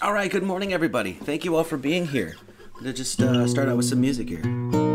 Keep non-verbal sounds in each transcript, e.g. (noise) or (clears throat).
All right, good morning, everybody. Thank you all for being here. I'm gonna just uh, start out with some music here.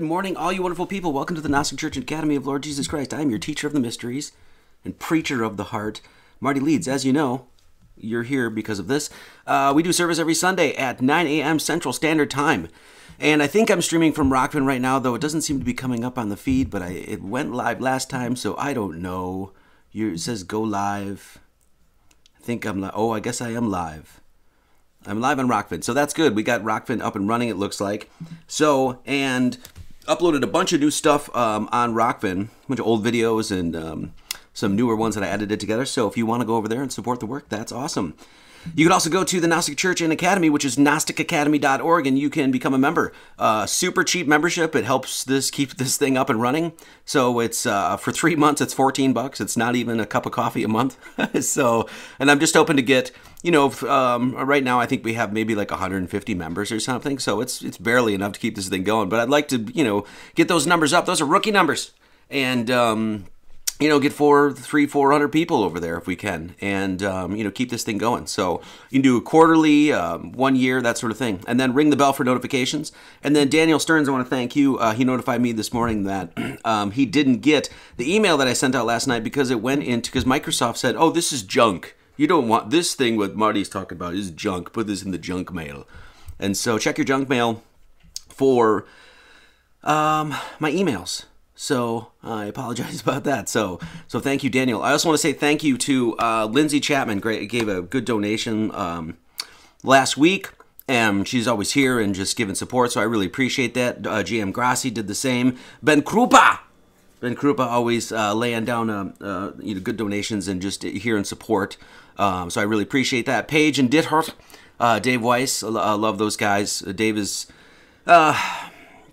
Good morning, all you wonderful people. Welcome to the Gnostic Church Academy of Lord Jesus Christ. I am your teacher of the mysteries and preacher of the heart, Marty Leeds. As you know, you're here because of this. Uh, we do service every Sunday at 9 a.m. Central Standard Time. And I think I'm streaming from Rokfin right now, though it doesn't seem to be coming up on the feed, but I, it went live last time, so I don't know. you it says go live. I think I'm li- Oh, I guess I am live. I'm live on Rokfin, so that's good. We got Rokfin up and running. It looks like so, and uploaded a bunch of new stuff um, on Rokfin, a bunch of old videos and um, some newer ones that I edited together. So if you want to go over there and support the work, that's awesome. You can also go to the Gnostic Church and Academy, which is gnosticacademy.org, and you can become a member. Uh, super cheap membership. It helps this keep this thing up and running. So it's uh, for three months, it's 14 bucks. It's not even a cup of coffee a month. (laughs) so, and I'm just hoping to get, you know, um, right now I think we have maybe like 150 members or something. So it's it's barely enough to keep this thing going. But I'd like to, you know, get those numbers up. Those are rookie numbers, and um, you know, get four, three, four hundred people over there if we can, and um, you know, keep this thing going. So you can do a quarterly, um, one year, that sort of thing, and then ring the bell for notifications. And then Daniel Stearns, I want to thank you. Uh, he notified me this morning that (clears throat) um, he didn't get the email that I sent out last night because it went into because Microsoft said, "Oh, this is junk. You don't want this thing. What Marty's talking about is junk. Put this in the junk mail." And so check your junk mail for um, my emails. So I apologize (laughs) about that. So so thank you, Daniel. I also want to say thank you to uh, Lindsay Chapman. Great, gave a good donation um, last week. And she's always here and just giving support, so I really appreciate that. Uh, GM Grassi did the same. Ben Krupa, Ben Krupa always uh, laying down uh, uh, you know good donations and just here in support. Um, so I really appreciate that. Paige and Dithert, uh, Dave Weiss, love those guys. Uh, Dave is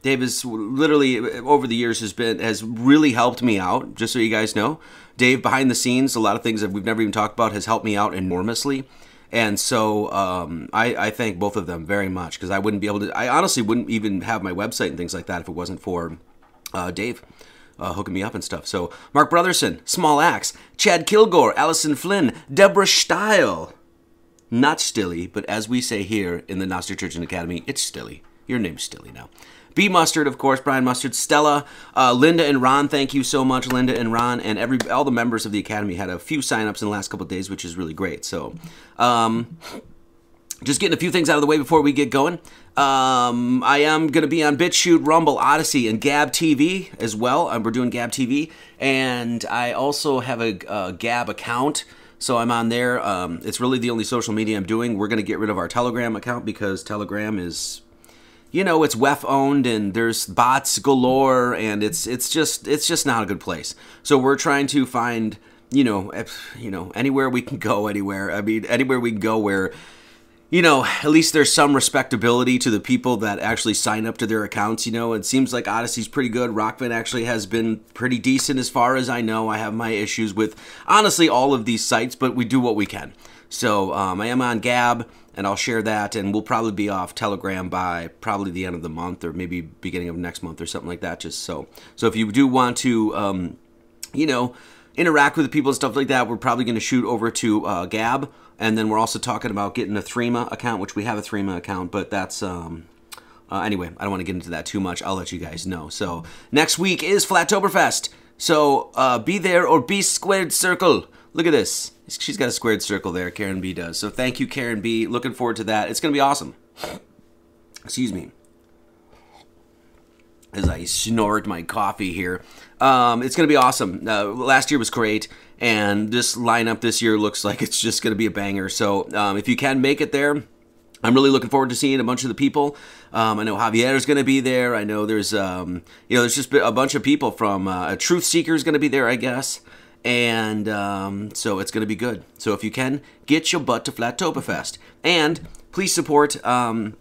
Dave has literally over the years has been has really helped me out. Just so you guys know, Dave behind the scenes, a lot of things that we've never even talked about has helped me out enormously. And so um, I, I thank both of them very much because I wouldn't be able to. I honestly wouldn't even have my website and things like that if it wasn't for uh, Dave uh, hooking me up and stuff. So Mark Brotherson, Small Axe, Chad Kilgore, Allison Flynn, Deborah Steil, not Stilly, but as we say here in the Gnostic Church and Academy, it's Stilly. Your name's Stilly now. B Mustard, of course, Brian Mustard, Stella, uh, Linda and Ron. Thank you so much, Linda and Ron, and every all the members of the academy had a few signups in the last couple days, which is really great. So, um, just getting a few things out of the way before we get going. Um, I am going to be on BitChute, Rumble, Odysee, and Gab TV as well. Um, we're doing Gab TV, and I also have a, a Gab account. So I'm on there. Um, it's really the only social media I'm doing. We're going to get rid of our Telegram account because Telegram is, you know, it's WEF owned and there's bots galore, and it's it's just it's just not a good place. So we're trying to find, you know, you know, anywhere we can go, anywhere. I mean, anywhere we can go where you know, at least there's some respectability to the people that actually sign up to their accounts. You know, it seems like Odysee's pretty good. Rockman actually has been pretty decent as far as I know. I have my issues with honestly all of these sites, but we do what we can. So um, I am on Gab, and I'll share that, and we'll probably be off Telegram by probably the end of the month, or maybe beginning of next month, or something like that. Just so, so if you do want to, um, you know, interact with the people and stuff like that, we're probably going to shoot over to uh, Gab and then we're also talking about getting a Threema account, which we have a Threema account, but that's um, uh, anyway. I don't want to get into that too much. I'll let you guys know. So next week is Flattoberfest. So uh, be there or be squared circle. Look at this. She's got a squared circle there. Karen B does. So thank you, Karen B. Looking forward to that. It's gonna be awesome. Excuse me. As I snort my coffee here, um, it's gonna be awesome. Uh, last year was great and this lineup this year looks like it's just going to be a banger. So um, if you can make it there, I'm really looking forward to seeing a bunch of the people. Um, I know Javier is going to be there. I know there's um, you know there's just a bunch of people from uh, Truth Seeker is going to be there, I guess. And um, so it's going to be good. So if you can, get your butt to Flattoberfest. And please support um,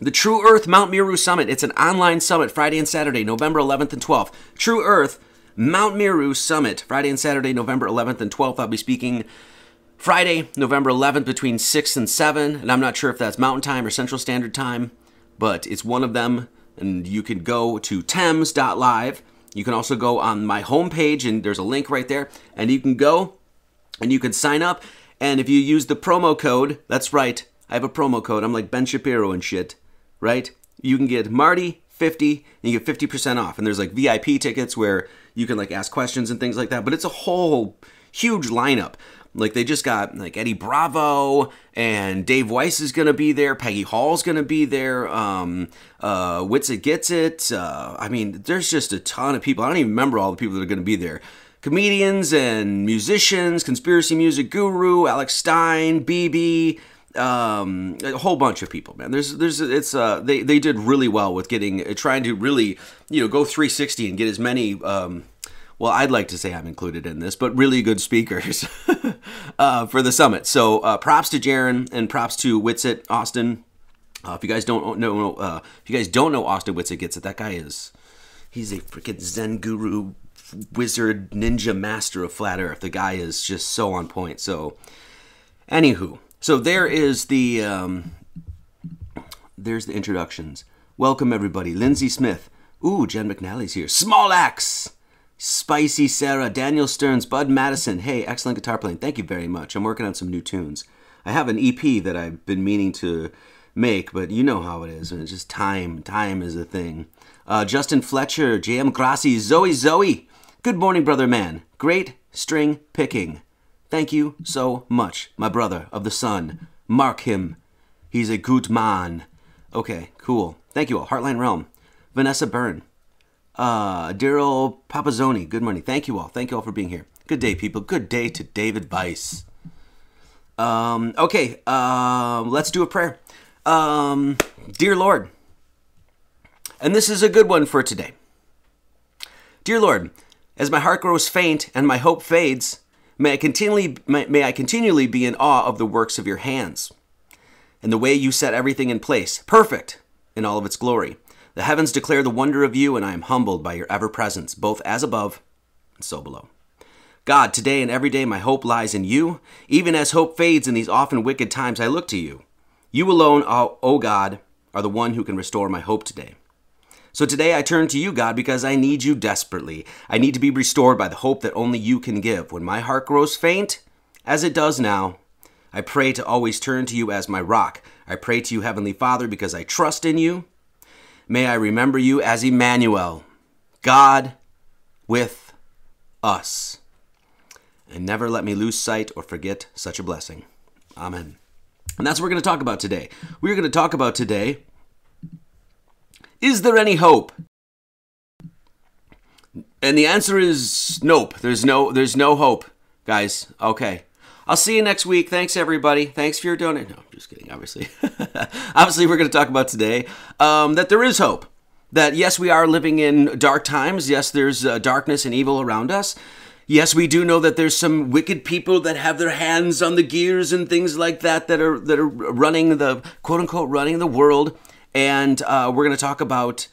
the True Earth Mount Meru Summit. It's an online summit Friday and Saturday, November 11th and 12th. True Earth Mount Meru Summit, Friday and Saturday, November 11th and 12th. I'll be speaking Friday, November 11th between 6 and 7, and I'm not sure if that's Mountain Time or Central Standard Time, but it's one of them, and you can go to Thames.live. You can also go on my homepage, and there's a link right there, and you can go and you can sign up. And if you use the promo code, that's right, I have a promo code. I'm like Ben Shapiro and shit, right? You can get Marty 50 and you get 50% off. And there's like VIP tickets where you can like ask questions and things like that. But it's a whole huge lineup. Like they just got like Eddie Bravo and Dave Weiss is gonna be there. Peggy Hall's gonna be there. Um, uh, Witsit Gets It. Uh, I mean, there's just a ton of people. I don't even remember all the people that are gonna be there. Comedians and musicians, conspiracy music guru, Alex Stein, BB, um, a whole bunch of people, man. There's, there's, it's, uh, they, they did really well with getting, trying to really, you know, go 360 and get as many, um, well, I'd like to say I'm included in this, but really good speakers (laughs) uh, for the summit. So uh, props to Jaron and props to Witsit Austin. Uh, if you guys don't know, uh, if you guys don't know Austin Witsit gets it, that guy is, he's a freaking Zen guru, wizard, ninja master of flat Earth. The guy is just so on point. So, anywho, so there is the um, there's the introductions. Welcome everybody. Lindsay Smith. Ooh, Jen McNally's here. Small Axe. Spicy Sarah, Daniel Stearns, Bud Madison. Hey, excellent guitar playing. Thank you very much. I'm working on some new tunes. I have an EP that I've been meaning to make, but you know how it is. It's just time. Time is a thing. Uh, Justin Fletcher, JM Grassi, Zoe Zoe. Good morning, brother man. Great string picking. Thank you so much, my brother of the sun. Mark him. He's a good man. Okay, cool. Thank you all. Heartline Realm. Vanessa Byrne. Uh, Daryl Papazzoni. Good morning. Thank you all. Thank you all for being here. Good day, people. Good day to David Weiss. Um, okay, um, let's do a prayer. Um, dear Lord, and this is a good one for today. Dear Lord, as my heart grows faint and my hope fades, May I continually may, may I continually be in awe of the works of your hands and the way you set everything in place, perfect in all of its glory. The heavens declare the wonder of you, and I am humbled by your ever presence, both as above and so below. God, today and every day my hope lies in you. Even as hope fades in these often wicked times, I look to you. You alone, O God, are the one who can restore my hope today. So today I turn to you, God, because I need you desperately. I need to be restored by the hope that only you can give. When my heart grows faint, as it does now, I pray to always turn to you as my rock. I pray to you, Heavenly Father, because I trust in you. May I remember you as Emmanuel, God with us. And never let me lose sight or forget such a blessing. Amen. And that's what we're going to talk about today. We're going to talk about today is there any hope? And the answer is nope. There's no there's no hope, guys. Okay. I'll see you next week. Thanks everybody. Thanks for your donation. No, I'm just kidding. Obviously, (laughs) obviously, we're going to talk about today um, that there is hope. That yes, we are living in dark times. Yes, there's uh, darkness and evil around us. Yes, we do know that there's some wicked people that have their hands on the gears and things like that that are that are running the quote unquote running the world. And uh, we're going to talk about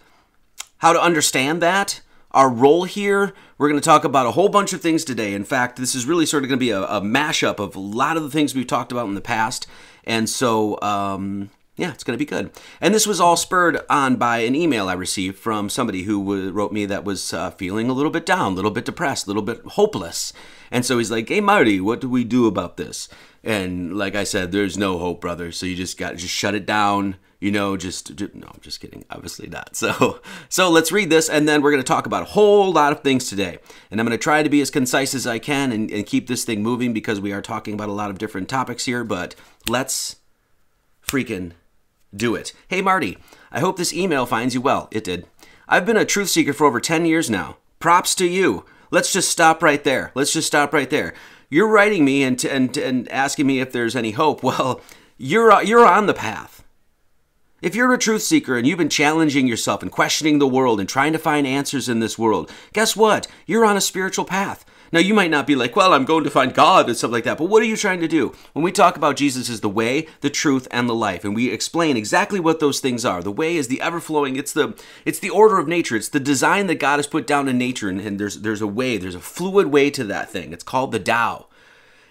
how to understand that our role here. We're going to talk about a whole bunch of things today. In fact, this is really sort of going to be a, a mashup of a lot of the things we've talked about in the past. And so, um, yeah, it's going to be good. And this was all spurred on by an email I received from somebody who wrote me that was uh, feeling a little bit down, a little bit depressed, a little bit hopeless. And so he's like, "Hey Marty, what do we do about this?" And like I said, there's no hope, brother. So you just got to just shut it down you know, just, just, no, I'm just kidding. Obviously not. (laughs) So, so let's read this, and then we're going to talk about a whole lot of things today. And I'm going to try to be as concise as I can and, and keep this thing moving because we are talking about a lot of different topics here. But let's freaking do it. Hey, Marty, I hope this email finds you well. It did. I've been a truth seeker for over 10 years now. Props to you. Let's just stop right there. Let's just stop right there. You're writing me and, and, and asking me if there's any hope. (laughs) Well, you're, you're on the path if you're a truth seeker and you've been challenging yourself and questioning the world and trying to find answers in this world, guess what? You're on a spiritual path. Now, you might not be like, well, I'm going to find God and stuff like that, but what are you trying to do? When we talk about Jesus as the way, the truth, and the life, and we explain exactly what those things are. The way is the ever-flowing, it's the it's the order of nature. It's the design that God has put down in nature, and, and there's there's a way, there's a fluid way to that thing. It's called the Tao.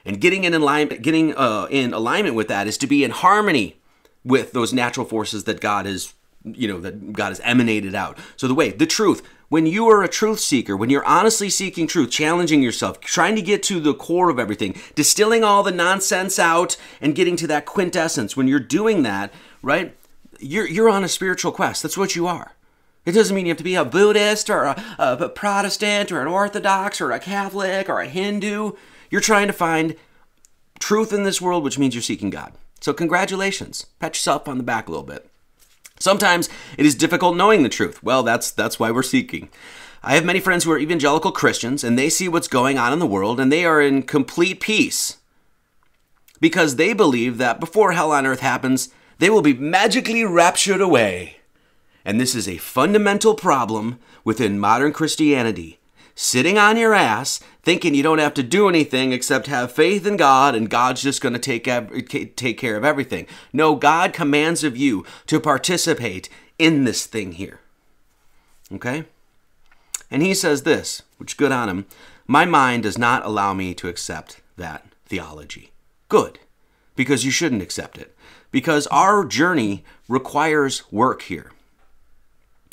And getting in alignment, getting uh, in alignment with that is to be in harmony with those natural forces that God has, you know, that God has emanated out. So the way, the truth, when you are a truth seeker, when you're honestly seeking truth, challenging yourself, trying to get to the core of everything, distilling all the nonsense out and getting to that quintessence, when you're doing that, right, you're, you're on a spiritual quest. That's what you are. It doesn't mean you have to be a Buddhist or a, a Protestant or an Orthodox or a Catholic or a Hindu. You're trying to find truth in this world, which means you're seeking God. So, congratulations. Pat yourself on the back a little bit. Sometimes it is difficult knowing the truth. Well, that's that's why we're seeking. I have many friends who are evangelical Christians and they see what's going on in the world and they are in complete peace because they believe that before hell on earth happens, they will be magically raptured away. And this is a fundamental problem within modern Christianity sitting on your ass, thinking you don't have to do anything except have faith in God and God's just going to take, take care of everything. No, God commands of you to participate in this thing here. Okay? And he says this, which good on him. My mind does not allow me to accept that theology. Good, because you shouldn't accept it. Because our journey requires work here.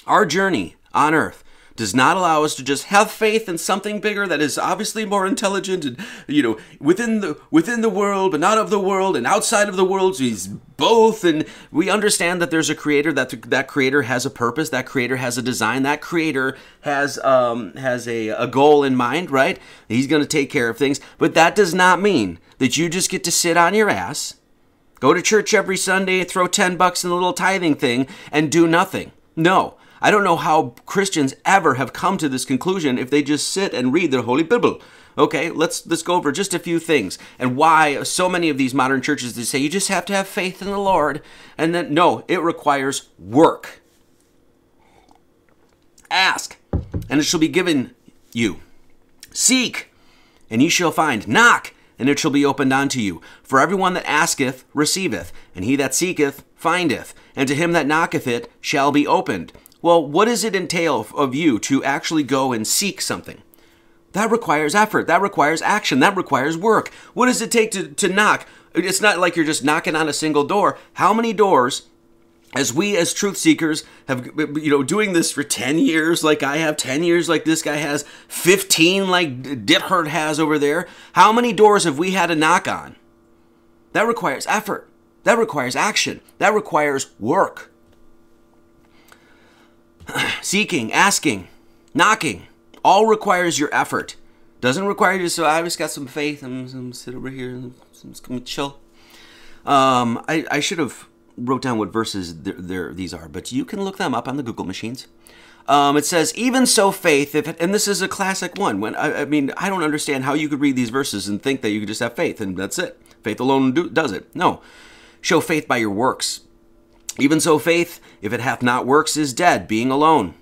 Our journey on earth does not allow us to just have faith in something bigger that is obviously more intelligent and you know within the within the world but not of the world and outside of the world. So he's both and we understand that there's a creator that that creator has a purpose that creator has a design that creator has um has a, a goal in mind right? He's going to take care of things. But that does not mean that you just get to sit on your ass go to church every sunday throw 10 bucks in the little tithing thing and do nothing. No I don't know how Christians ever have come to this conclusion if they just sit and read their Holy Bible. Okay, let's let's go over just a few things and why so many of these modern churches they say you just have to have faith in the Lord and then no, it requires work. Ask, and it shall be given you. Seek, and ye shall find. Knock, and it shall be opened unto you. For everyone that asketh receiveth, and he that seeketh findeth, and to him that knocketh it shall be opened. Well, what does it entail of you to actually go and seek something? That requires effort. That requires action. That requires work. What does it take to, to knock? It's not like you're just knocking on a single door. How many doors, as we as truth seekers have, you know, doing this for 10 years, like I have, 10 years like this guy has, 15 like Dithert has over there, how many doors have we had to knock on? That requires effort. That requires action. That requires work. (clears throat) seeking, asking, knocking, all requires your effort. Doesn't require you to say, I just got some faith. I'm, I'm gonna sit over here and I'm just gonna chill. Um, I, I should have wrote down what verses there, there these are, but you can look them up on the Google machines. Um, it says, "Even so, faith, if, and this is a classic one. When I, I, mean, I don't understand how you could read these verses and think that you could just have faith and that's it. Faith alone do, does it. No, show faith by your works. Even so, faith, if it hath not works, is dead, being alone.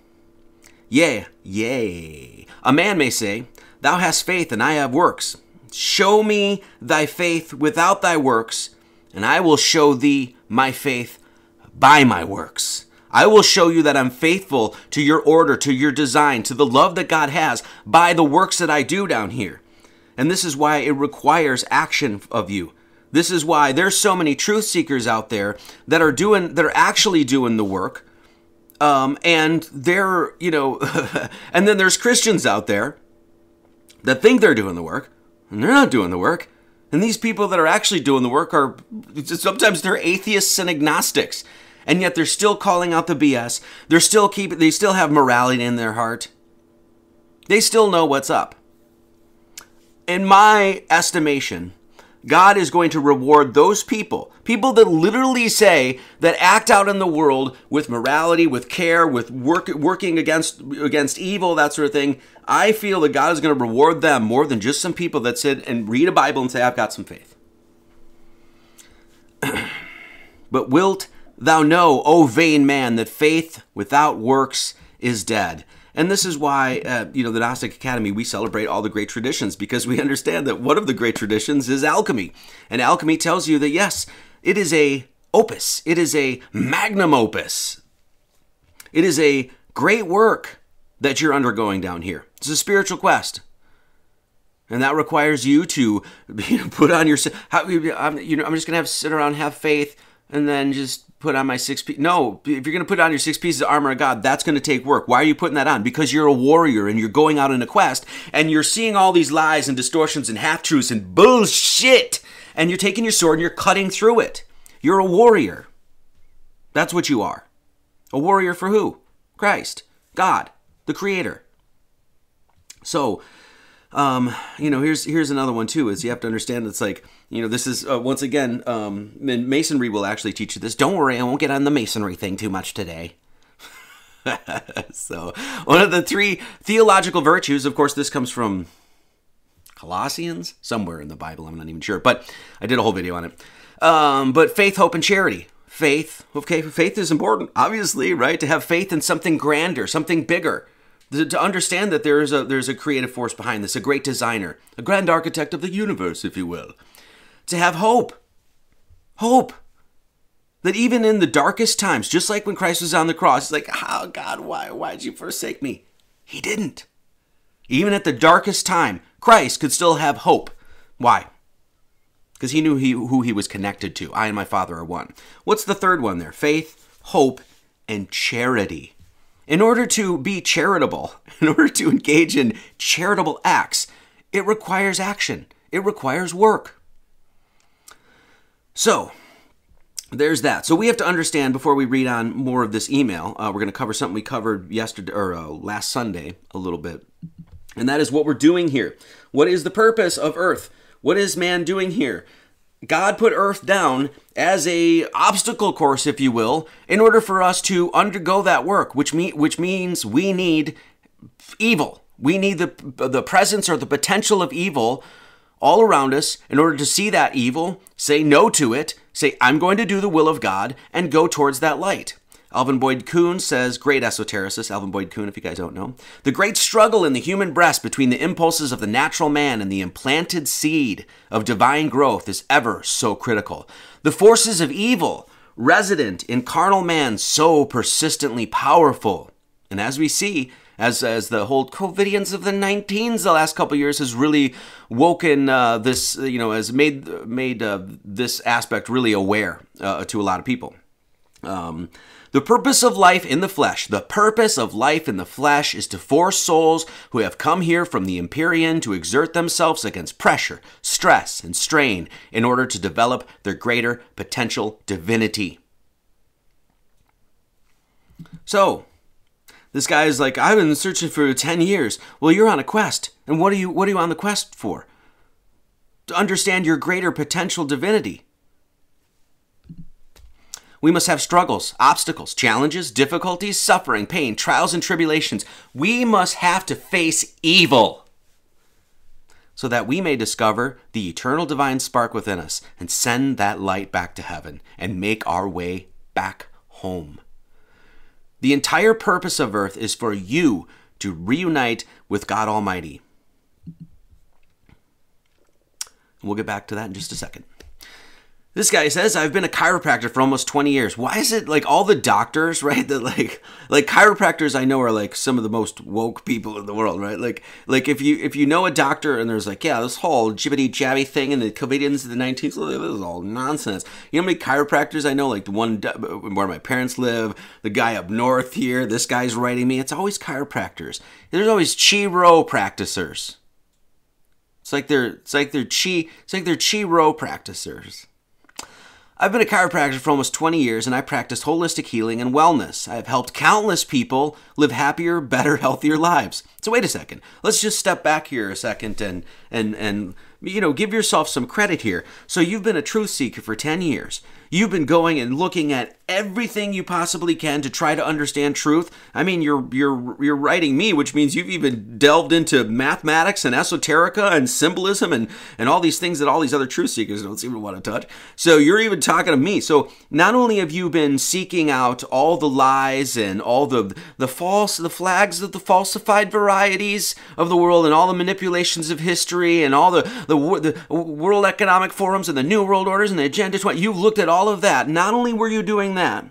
Yea, yea. A man may say, Thou hast faith, and I have works. Show me thy faith without thy works, and I will show thee my faith by my works. I will show you that I'm faithful to your order, to your design, to the love that God has by the works that I do down here. And this is why it requires action of you. This is why there's so many truth seekers out there that are doing that are actually doing the work. Um, and they're, you know, (laughs) and then there's Christians out there that think they're doing the work, and they're not doing the work. And these people that are actually doing the work are sometimes they're atheists and agnostics, and yet they're still calling out the BS. They're still keep they still have morality in their heart. They still know what's up. In my estimation, God is going to reward those people, people that literally say that act out in the world with morality, with care, with work, working against against evil, that sort of thing. I feel that God is going to reward them more than just some people that sit and read a Bible and say, "I've got some faith." (clears throat) but wilt thou know, O vain man, that faith without works is dead? And this is why, uh, you know, the Gnostic Academy, we celebrate all the great traditions because we understand that one of the great traditions is alchemy. And alchemy tells you that, yes, it is a opus, it is a magnum opus. It is a great work that you're undergoing down here. It's a spiritual quest. And that requires you to (laughs) you know, put on your, how, you know, I'm just going to have sit around, have faith, and then just put on my six piece. No, if you're going to put on your six pieces of armor of God, that's going to take work. Why are you putting that on? Because you're a warrior and you're going out in a quest and you're seeing all these lies and distortions and half truths and bullshit. And you're taking your sword and you're cutting through it. You're a warrior. That's what you are. A warrior for who? Christ, God, the Creator. So, um, you know, here's here's another one too. Is you have to understand it's like you know this is uh, once again, um, masonry will actually teach you this. Don't worry, I won't get on the masonry thing too much today. (laughs) so, one of the three theological virtues, of course, this comes from Colossians, somewhere in the Bible. I'm not even sure, but I did a whole video on it. Um, but faith, hope, and charity. Faith, okay, faith is important, obviously, right? To have faith in something grander, something bigger to understand that there is a there's a creative force behind this, a great designer, a grand architect of the universe, if you will. To have hope. Hope. That even in the darkest times, just like when Christ was on the cross, it's like, oh God, why why'd you forsake me? He didn't. Even at the darkest time, Christ could still have hope. Why? Because he knew he, who he was connected to. I and my Father are one. What's the third one there? Faith, hope, and charity. In order to be charitable, (laughs) in order to engage in charitable acts, it requires action, it requires work. So, there's that. So we have to understand before we read on more of this email. Uh, we're going to cover something we covered yesterday or uh, last Sunday a little bit, and that is what we're doing here. What is the purpose of Earth? What is man doing here? God put earth down as a obstacle course, if you will, in order for us to undergo that work, which mean, which means we need evil. We need the the presence or the potential of evil all around us in order to see that evil, say no to it, say I'm going to do the will of God and go towards that light. Alvin Boyd Kuhn says, great esotericist, Alvin Boyd Kuhn, if you guys don't know, the great struggle in the human breast between the impulses of the natural man and the implanted seed of divine growth is ever so critical. The forces of evil resident in carnal man so persistently powerful. And as we see, as, as the whole COVIDians of the 19s the last couple years has really woken uh, this, you know, has made, made uh, this aspect really aware uh, to a lot of people. Um, the purpose of life in the flesh, the purpose of life in the flesh is to force souls who have come here from the Empyrean to exert themselves against pressure, stress, and strain in order to develop their greater potential divinity. So, This guy is like, I've been searching for 10 years. Well, you're on a quest. And what are you what are you on the quest for? To understand your greater potential divinity. We must have struggles, obstacles, challenges, difficulties, suffering, pain, trials, and tribulations. We must have to face evil so that we may discover the eternal divine spark within us and send that light back to heaven and make our way back home. The entire purpose of earth is for you to reunite with God Almighty. We'll get back to that in just a second. This guy says, I've been a chiropractor for almost 20 years. Why is it like all the doctors, (laughs) right? That like like chiropractors I know are like some of the most woke people in the world, right? Like like if you if you know a doctor and there's like, yeah, this whole jibbity jabby thing and the comedians of the 19th, this is all nonsense. You know how many chiropractors I know? Like the one where my parents live, the guy up north here, this guy's writing me. It's always chiropractors. There's always chiropractors. It's like they're it's like they're chi it's like they're chiropractors. I've been a chiropractor for almost 20 years and I practice holistic healing and wellness. I have helped countless people live happier, (laughs) better, healthier lives. So wait a second. Let's just step back here a second and and and you know, give yourself some credit here. So you've been a truth seeker for 10 years. You've been going and looking at everything you possibly can to try to understand truth. I mean, you're you're you're writing me, which means you've even delved into mathematics and esoterica and symbolism and and all these things that all these other truth seekers don't seem to want to touch. So you're even talking to me. So not only have you been seeking out all the lies and all the the false the flags of the falsified varieties of the world and all the manipulations of history and all the the, the World Economic Forums and the New World Orders and the Agenda 20, you've looked at all of that. Not only were you doing that,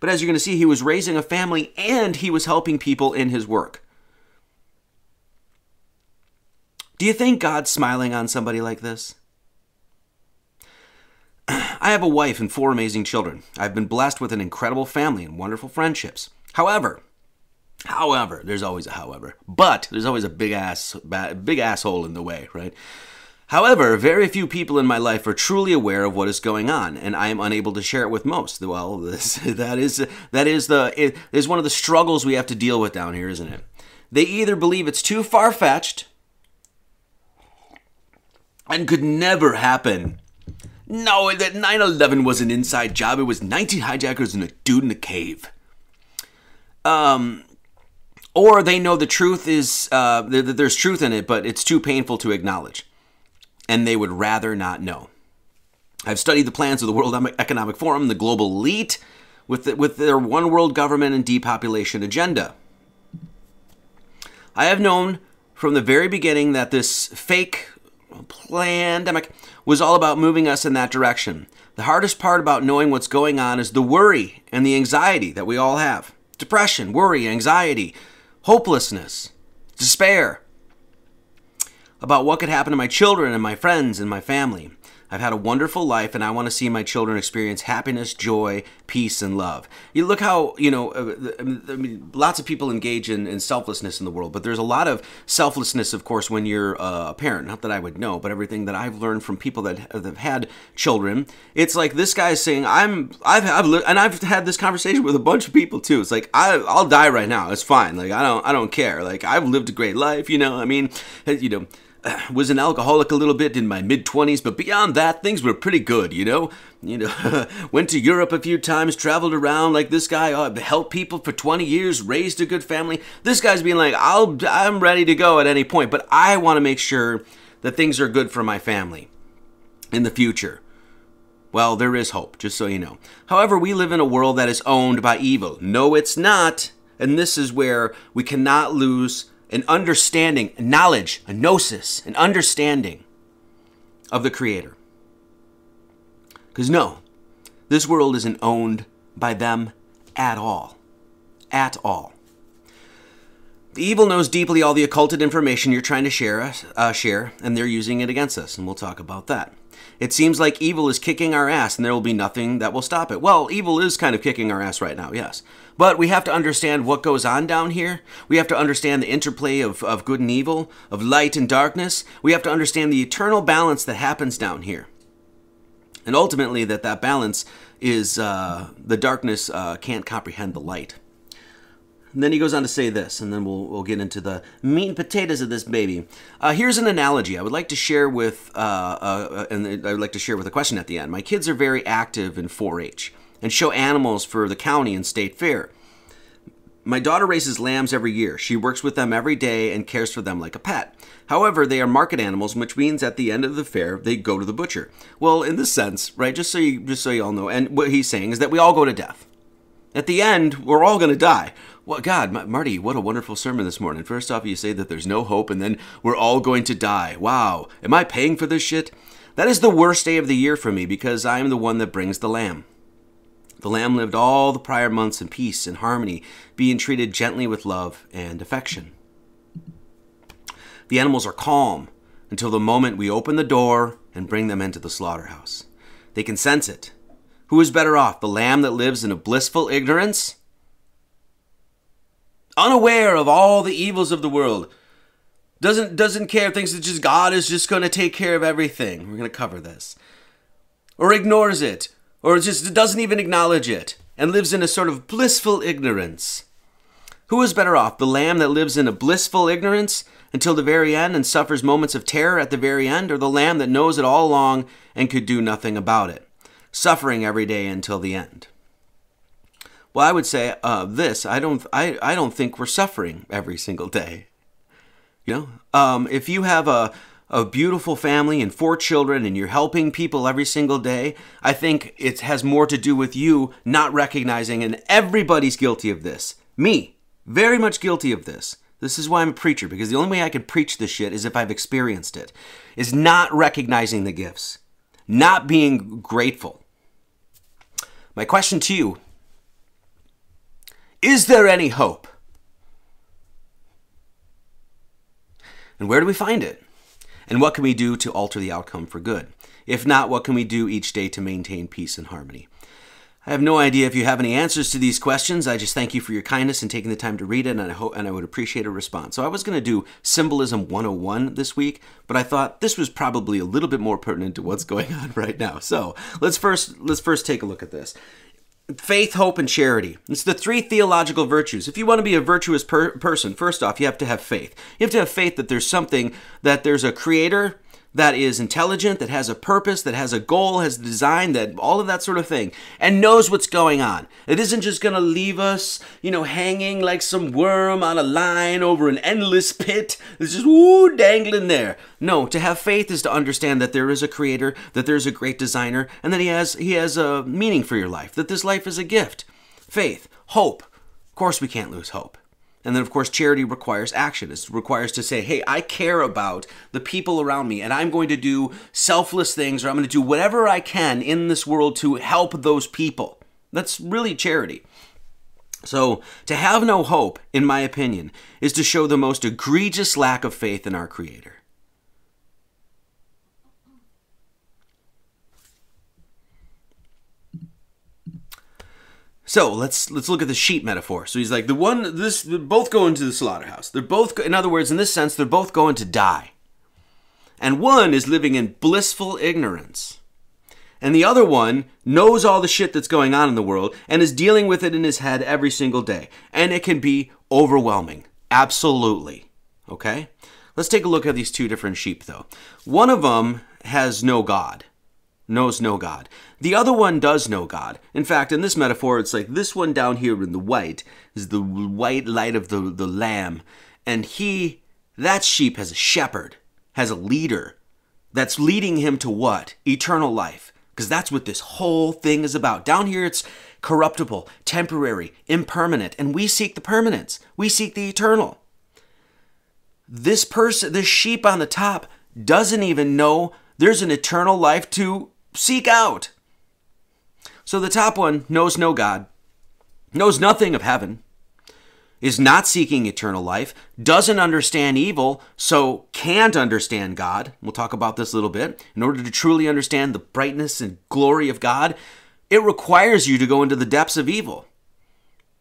but as you're going to see, he was raising a family and he was helping people in his work. Do you think God's smiling on somebody like this? (clears throat) I have a wife and four amazing children. I've been blessed with an incredible family and wonderful friendships. However, however, there's always a however, but there's always a big ass, big asshole in the way, right? However, very few people in my life are truly aware of what is going on, and I am unable to share it with most. Well, (laughs) this, that is that is the it is one of the struggles we have to deal with down here, isn't it? They either believe it's too far fetched and could never happen. No, that 9/11 was an inside job. It was 19 hijackers and a dude in a cave. Um, or they know the truth is uh, there's truth in it, but it's too painful to acknowledge and they would rather not know. I've studied the plans of the World Economic Forum, the global elite, with, the, with their one world government and depopulation agenda. I have known from the very beginning that this fake pandemic was all about moving us in that direction. The hardest part about knowing what's going on is the worry and the anxiety that we all have depression, worry, anxiety, hopelessness, despair about what could happen to my children and my friends and my family. I've had a wonderful life and I want to see my children experience happiness, joy, peace, and love. You look how, you know, uh, I mean, lots of people engage in, in selflessness in the world, but there's a lot of selflessness, of course, when you're uh, a parent. Not that I would know, but everything that I've learned from people that have had children, it's like this guy's saying, I'm, I've, I've and I've had this conversation with a bunch of people too. It's like, I, I'll die right now. It's fine. Like, I don't, I don't care. Like, I've lived a great life, you know, I mean, you know, (clears throat) was an alcoholic a little bit in my mid 20s, but beyond that, things were pretty good, you know? You know, (laughs) went to Europe a few times, traveled around like this guy, uh, helped people for 20 years, raised a good family. This guy's being like, I'll, I'm ready to go at any point, but I want to make sure that things are good for my family in the future. Well, there is hope, just so you know. However, we live in a world that is owned by evil. No, it's not. And this is where we cannot lose an understanding, a knowledge, a gnosis, an understanding of the Creator. Because no, this world isn't owned by them at all. At all. The evil knows deeply all the occulted information you're trying to share, uh, share, and they're using it against us, and we'll talk about that. It seems like evil is kicking our ass, and there will be nothing that will stop it. Well, evil is kind of kicking our ass right now, yes. But we have to understand what goes on down here. We have to understand the interplay of, of good and evil, of light and darkness. We have to understand the eternal balance that happens down here. And ultimately, that that balance is uh, the darkness uh, can't comprehend the light. And then he goes on to say this, and then we'll, we'll get into the meat and potatoes of this baby. Uh, here's an analogy I would like to share with, uh, uh, and I would like to share with a question at the end. My kids are very active in 4-H and show animals for the county and state fair. My daughter raises lambs every year. She works with them every day and cares for them like a pet. However, they are market animals, which means at the end of the fair they go to the butcher. Well, in this sense, right? Just so you, just so you all know, and what he's saying is that we all go to death. At the end, we're all going to die. Well, God, Marty, what a wonderful sermon this morning. First off, you say that there's no hope, and then we're all going to die. Wow, am I paying for this shit? That is the worst day of the year for me because I am the one that brings the lamb. The lamb lived all the prior months in peace and harmony, being treated gently with love and affection. The animals are calm until the moment we open the door and bring them into the slaughterhouse. They can sense it. Who is better off, the lamb that lives in a blissful ignorance, unaware of all the evils of the world, doesn't doesn't care, thinks that just God is just going to take care of everything. We're going to cover this, or ignores it, or just doesn't even acknowledge it and lives in a sort of blissful ignorance. Who is better off, the lamb that lives in a blissful ignorance until the very end and suffers moments of terror at the very end, or the lamb that knows it all along and could do nothing about it, suffering every day until the end? Well, I would say uh, this: I don't, I, I don't think we're suffering every single day. You know, um, if you have a a beautiful family and four children and you're helping people every single day, I think it has more to do with you not recognizing, and everybody's guilty of this. Me, very much guilty of this. This is why I'm a preacher, because the only way I can preach this shit is if I've experienced it, is not recognizing the gifts, not being grateful. My question to you is there any hope? And where do we find it? And what can we do to alter the outcome for good? If not, what can we do each day to maintain peace and harmony? I have no idea if you have any answers to these questions. I just thank you for your kindness and taking the time to read it, and I hope and I would appreciate a response. So I was going to do symbolism 101 this week, but I thought this was probably a little bit more pertinent to what's going on (laughs) right now. So let's first let's first take a look at this faith, hope, and charity. It's the three theological virtues. If you want to be a virtuous per- person, first off, you have to have faith. You have to have faith that there's something, that there's a creator, that is intelligent, that has a purpose, that has a goal, has design, that all of that sort of thing, and knows what's going on. It isn't just to leave us, you know, hanging like some worm on a line over an endless pit. It's just ooh dangling there. No, to have faith is to understand that there is a creator, that there's a great designer, and that he has he has a meaning for your life, that this life is a gift. Faith, hope. Of course we can't lose hope. And then, of course, charity requires action. It requires to say, hey, I care about the people around me, and I'm going to do selfless things, or I'm going to do whatever I can in this world to help those people. That's really charity. So, to have no hope, in my opinion, is to show the most egregious lack of faith in our Creator. So let's let's look at the sheep metaphor. So he's like the one this both go into the slaughterhouse. They're both in other words in this sense they're both going to die. And one is living in blissful ignorance. And the other one knows all the shit that's going on in the world and is dealing with it in his head every single day. And it can be overwhelming. Absolutely. Okay? Let's take a look at these two different sheep though. One of them has no God knows no God. The other one does know God. In fact, in this metaphor, it's like this one down here in the white is the white light of the, the lamb. And he, that sheep, has a shepherd, has a leader that's leading him to what? Eternal life. Because that's what this whole thing is about. Down here, it's corruptible, temporary, impermanent, and we seek the permanence. We seek the eternal. This person, this sheep on the top, doesn't even know there's an eternal life to seek out. So the top one knows no God, knows nothing of heaven, is not seeking eternal life, doesn't understand evil, so can't understand God. We'll talk about this a little bit. In order to truly understand the brightness and glory of God, it requires you to go into the depths of evil.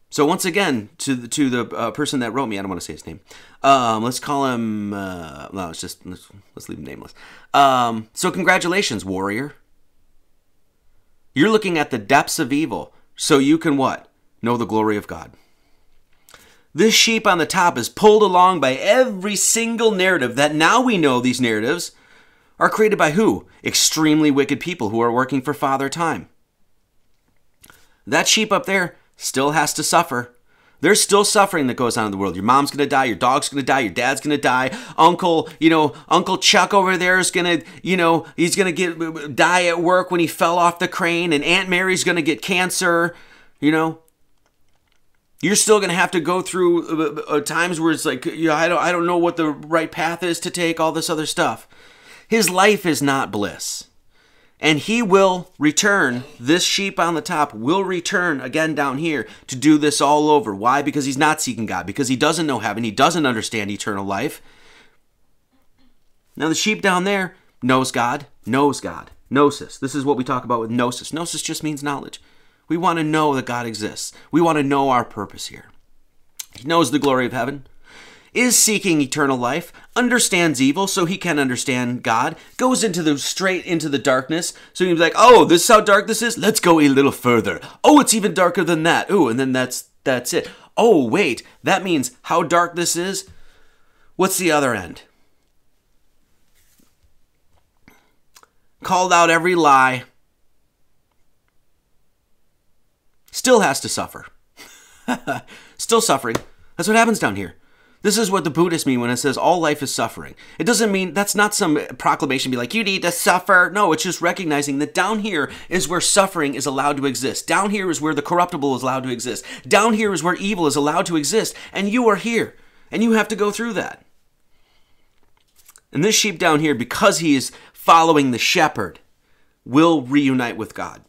So once again, to the, to the uh, person that wrote me, I don't want to say his name. Um, let's call him. Uh, no, it's just let's, let's leave him nameless. Um, so congratulations, warrior. You're looking at the depths of evil so you can what? Know the glory of God. This sheep on the top is pulled along by every single narrative that now we know these narratives are created by who? Extremely wicked people who are working for Father Time. That sheep up there still has to suffer. There's still suffering that goes on in the world. Your mom's gonna die, your dog's gonna die, your dad's gonna die. Uncle, you know, Uncle Chuck over there is gonna, you know, he's gonna get die at work when he fell off the crane, and Aunt Mary's gonna get cancer. You know, you're still gonna have to go through uh, uh, times where it's like, you know, I don't, I don't know what the right path is to take. All this other stuff. His life is not bliss. And he will return, this sheep on the top will return again down here to do this all over. Why? Because he's not seeking God, because he doesn't know heaven, he doesn't understand eternal life. Now, the sheep down there knows God, knows God, gnosis. This is what we talk about with gnosis. Gnosis just means knowledge. We want to know that God exists, we want to know our purpose here. He knows the glory of heaven, is seeking eternal life, understands evil so he can understand God, goes into the straight into the darkness. So he's like, "Oh, this is how dark this is. Let's go a little further. Oh, it's even darker than that. Ooh, and then that's that's it. Oh, wait, that means how dark this is. What's the other end? Called out every lie. Still has to suffer. (laughs) Still suffering. That's what happens down here. This is what the Buddhists mean when it says all life is suffering. It doesn't mean that's not some proclamation be like, you need to suffer. No, it's just recognizing that down here is where suffering is allowed to exist. Down here is where the corruptible is allowed to exist. Down here is where evil is allowed to exist. And you are here. And you have to go through that. And this sheep down here, because he is following the shepherd, will reunite with God.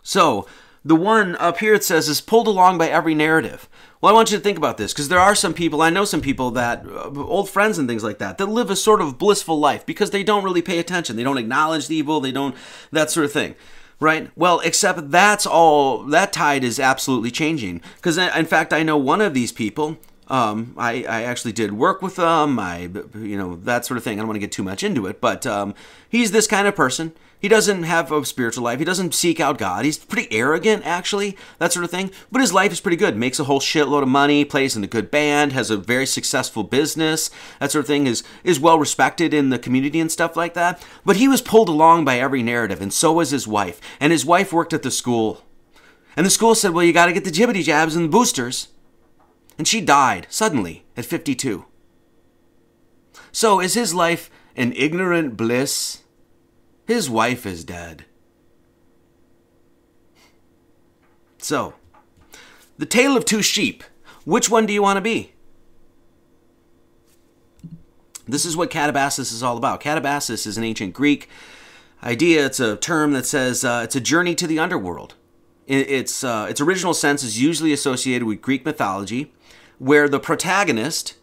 So, the one up here it says is pulled along by every narrative. Well, I want you to think about this because there are some people, I know some people that, uh, old friends and things like that, that live a sort of blissful life because they don't really pay attention. They don't acknowledge the evil, they don't, that sort of thing. Right? Well, except that's all, that tide is absolutely changing. Because, in fact, I know one of these people, um, I, I actually did work with them, I, you know, that sort of thing. I don't want to get too much into it, but um, he's this kind of person. He doesn't have a spiritual life. He doesn't seek out God. He's pretty arrogant, actually, that sort of thing. But his life is pretty good. Makes a whole shitload of money, plays in a good band, has a very successful business, that sort of thing. Is is well respected in the community and stuff like that. But he was pulled along by every narrative, and so was his wife. And his wife worked at the school. And the school said, "Well, you got to get the jibbity jabs and the boosters." And she died suddenly at 52. So is his life an ignorant bliss? His wife is dead. So, the tale of two sheep. Which one do you want to be? This is what catabasis is all about. Catabasis is an ancient Greek idea. It's a term that says uh, it's a journey to the underworld. Its uh, its original sense is usually associated with Greek mythology, where the protagonist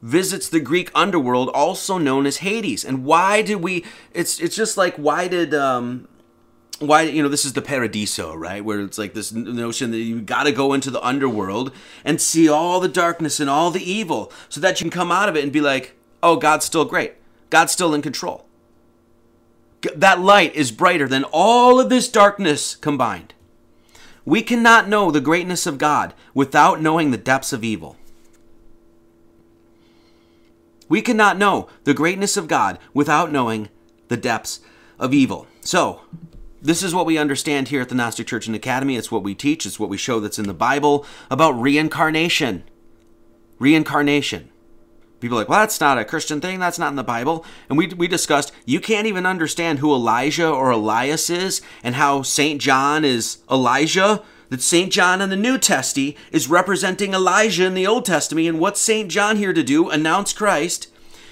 visits the Greek underworld, also known as Hades. And why did we? It's it's just like why did um, why you know this is the paradiso right where it's like this notion that you got to go into the underworld and see all the darkness and all the evil so that you can come out of it and be like oh god's still great god's still in control that light is brighter than all of this darkness combined we cannot know the greatness of god without knowing the depths of evil we cannot know the greatness of God without knowing the depths of evil. So, this is what we understand here at the Gnostic Church and Academy. It's what we teach, it's what we show that's in the Bible about reincarnation. Reincarnation. People are like, well, that's not a Christian thing. That's not in the Bible. And we, we discussed you can't even understand who Elijah or Elias is and how St. John is Elijah that St. John in the New Testament is representing Elijah in the Old Testament, and what's St. John here to do? Announce Christ.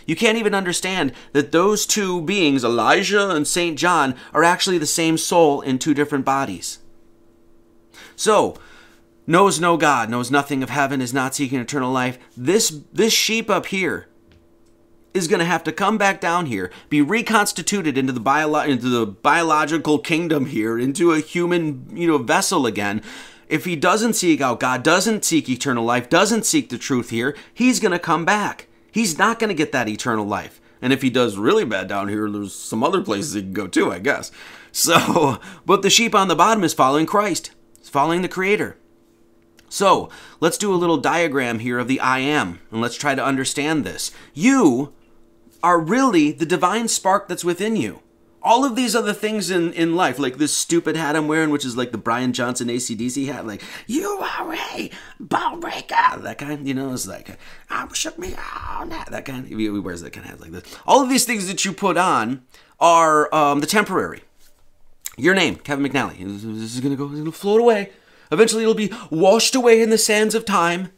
You can't even understand that those two beings, Elijah and St. John, are actually the same soul in two different bodies. So, knows no God, knows nothing of heaven, is not seeking eternal life. This, this sheep up here is going to have to come back down here, be reconstituted into the bio- into the biological kingdom here, into a human, you know, vessel again. If he doesn't seek out God, doesn't seek eternal life, doesn't seek the truth here, he's going to come back. He's not going to get that eternal life. And if he does really bad down here, there's some other places he can go too, I guess. (laughs) So, but the sheep on the bottom is following Christ. It's following the Creator. So let's do a little diagram here of the I am, and let's try to understand this. You are really the divine spark that's within you. All of these other things in, in life, like this stupid hat I'm wearing, which is like the Brian Johnson ACDC hat, like, you are a ball breaker, that kind, you know, it's like, I shook me on that, that kind, he wears that kind of hat like this. All of these things that you put on are um, the temporary. Your name, Kevin McNally, this is gonna go, it's gonna float away. Eventually it'll be washed away in the sands of time,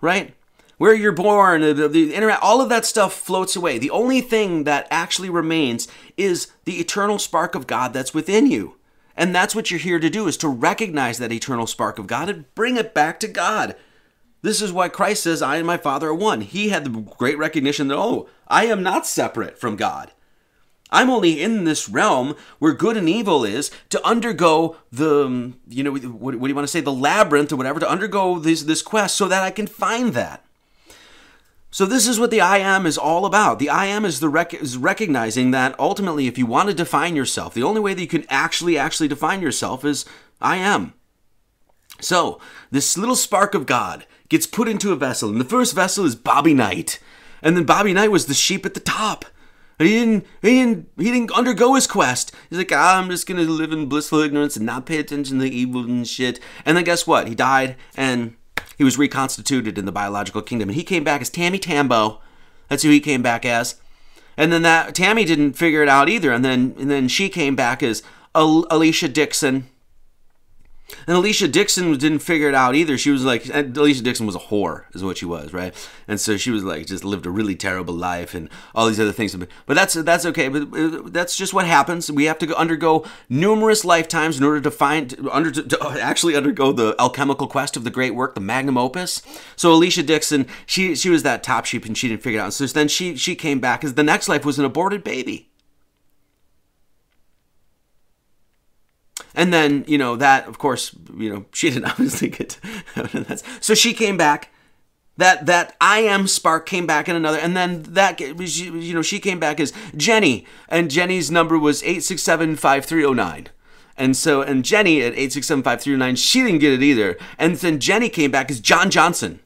right? Where you're born, the, the internet, all of that stuff floats away. The only thing that actually remains is the eternal spark of God that's within you. And that's what you're here to do is to recognize that eternal spark of God and bring it back to God. This is why Christ says, I and my Father are one. He had the great recognition that, oh, I am not separate from God. I'm only in this realm where good and evil is to undergo the, you know, what, what do you want to say, the labyrinth or whatever, to undergo this, this quest so that I can find that. So this is what the I am is all about. The I am is the rec- is recognizing that ultimately, if you want to define yourself, the only way that you can actually actually define yourself is I am. So this little spark of God gets put into a vessel, and the first vessel is Bobby Knight, and then Bobby Knight was the sheep at the top. He didn't, he didn't, he didn't undergo his quest. He's like, ah, I'm just gonna live in blissful ignorance and not pay attention to the evil and shit. And then guess what? He died, and he was reconstituted in the biological kingdom, and he came back as Tammy Tambo. That's who he came back as. And then that Tammy didn't figure it out either, and then and then she came back as Alicia Dixon. And Alicia Dixon didn't figure it out either. She was like, Alicia Dixon was a whore, is what she was, right? And so she was like, just lived a really terrible life and all these other things. But that's that's okay. But uh, that's just what happens. We have to undergo numerous lifetimes in order to find, under to actually undergo the alchemical quest of the great work, the magnum opus. So Alicia Dixon, she she was that top sheep, and she didn't figure it out. So then she she came back because the next life was an aborted baby. And then, you know, that, of course, you know, she (laughs) didn't obviously get to, so she came back. That that I am spark came back in another, and then that you know she came back as Jenny, and Jenny's number was eight six seven five three zero oh nine, and so and Jenny at eight six seven five three zero oh nine she didn't get it either, and then Jenny came back as John Johnson.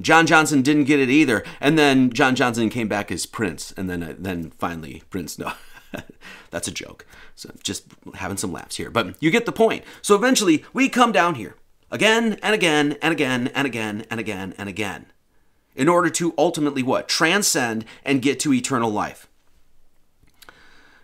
John Johnson didn't get it either, and then John Johnson came back as Prince, and then uh, then finally Prince. No, (laughs) (laughs) that's a joke. So just having some laughs here, but you get the point. So eventually we come down here again and again and again and again and again and again in order to ultimately what? Transcend and get to eternal life.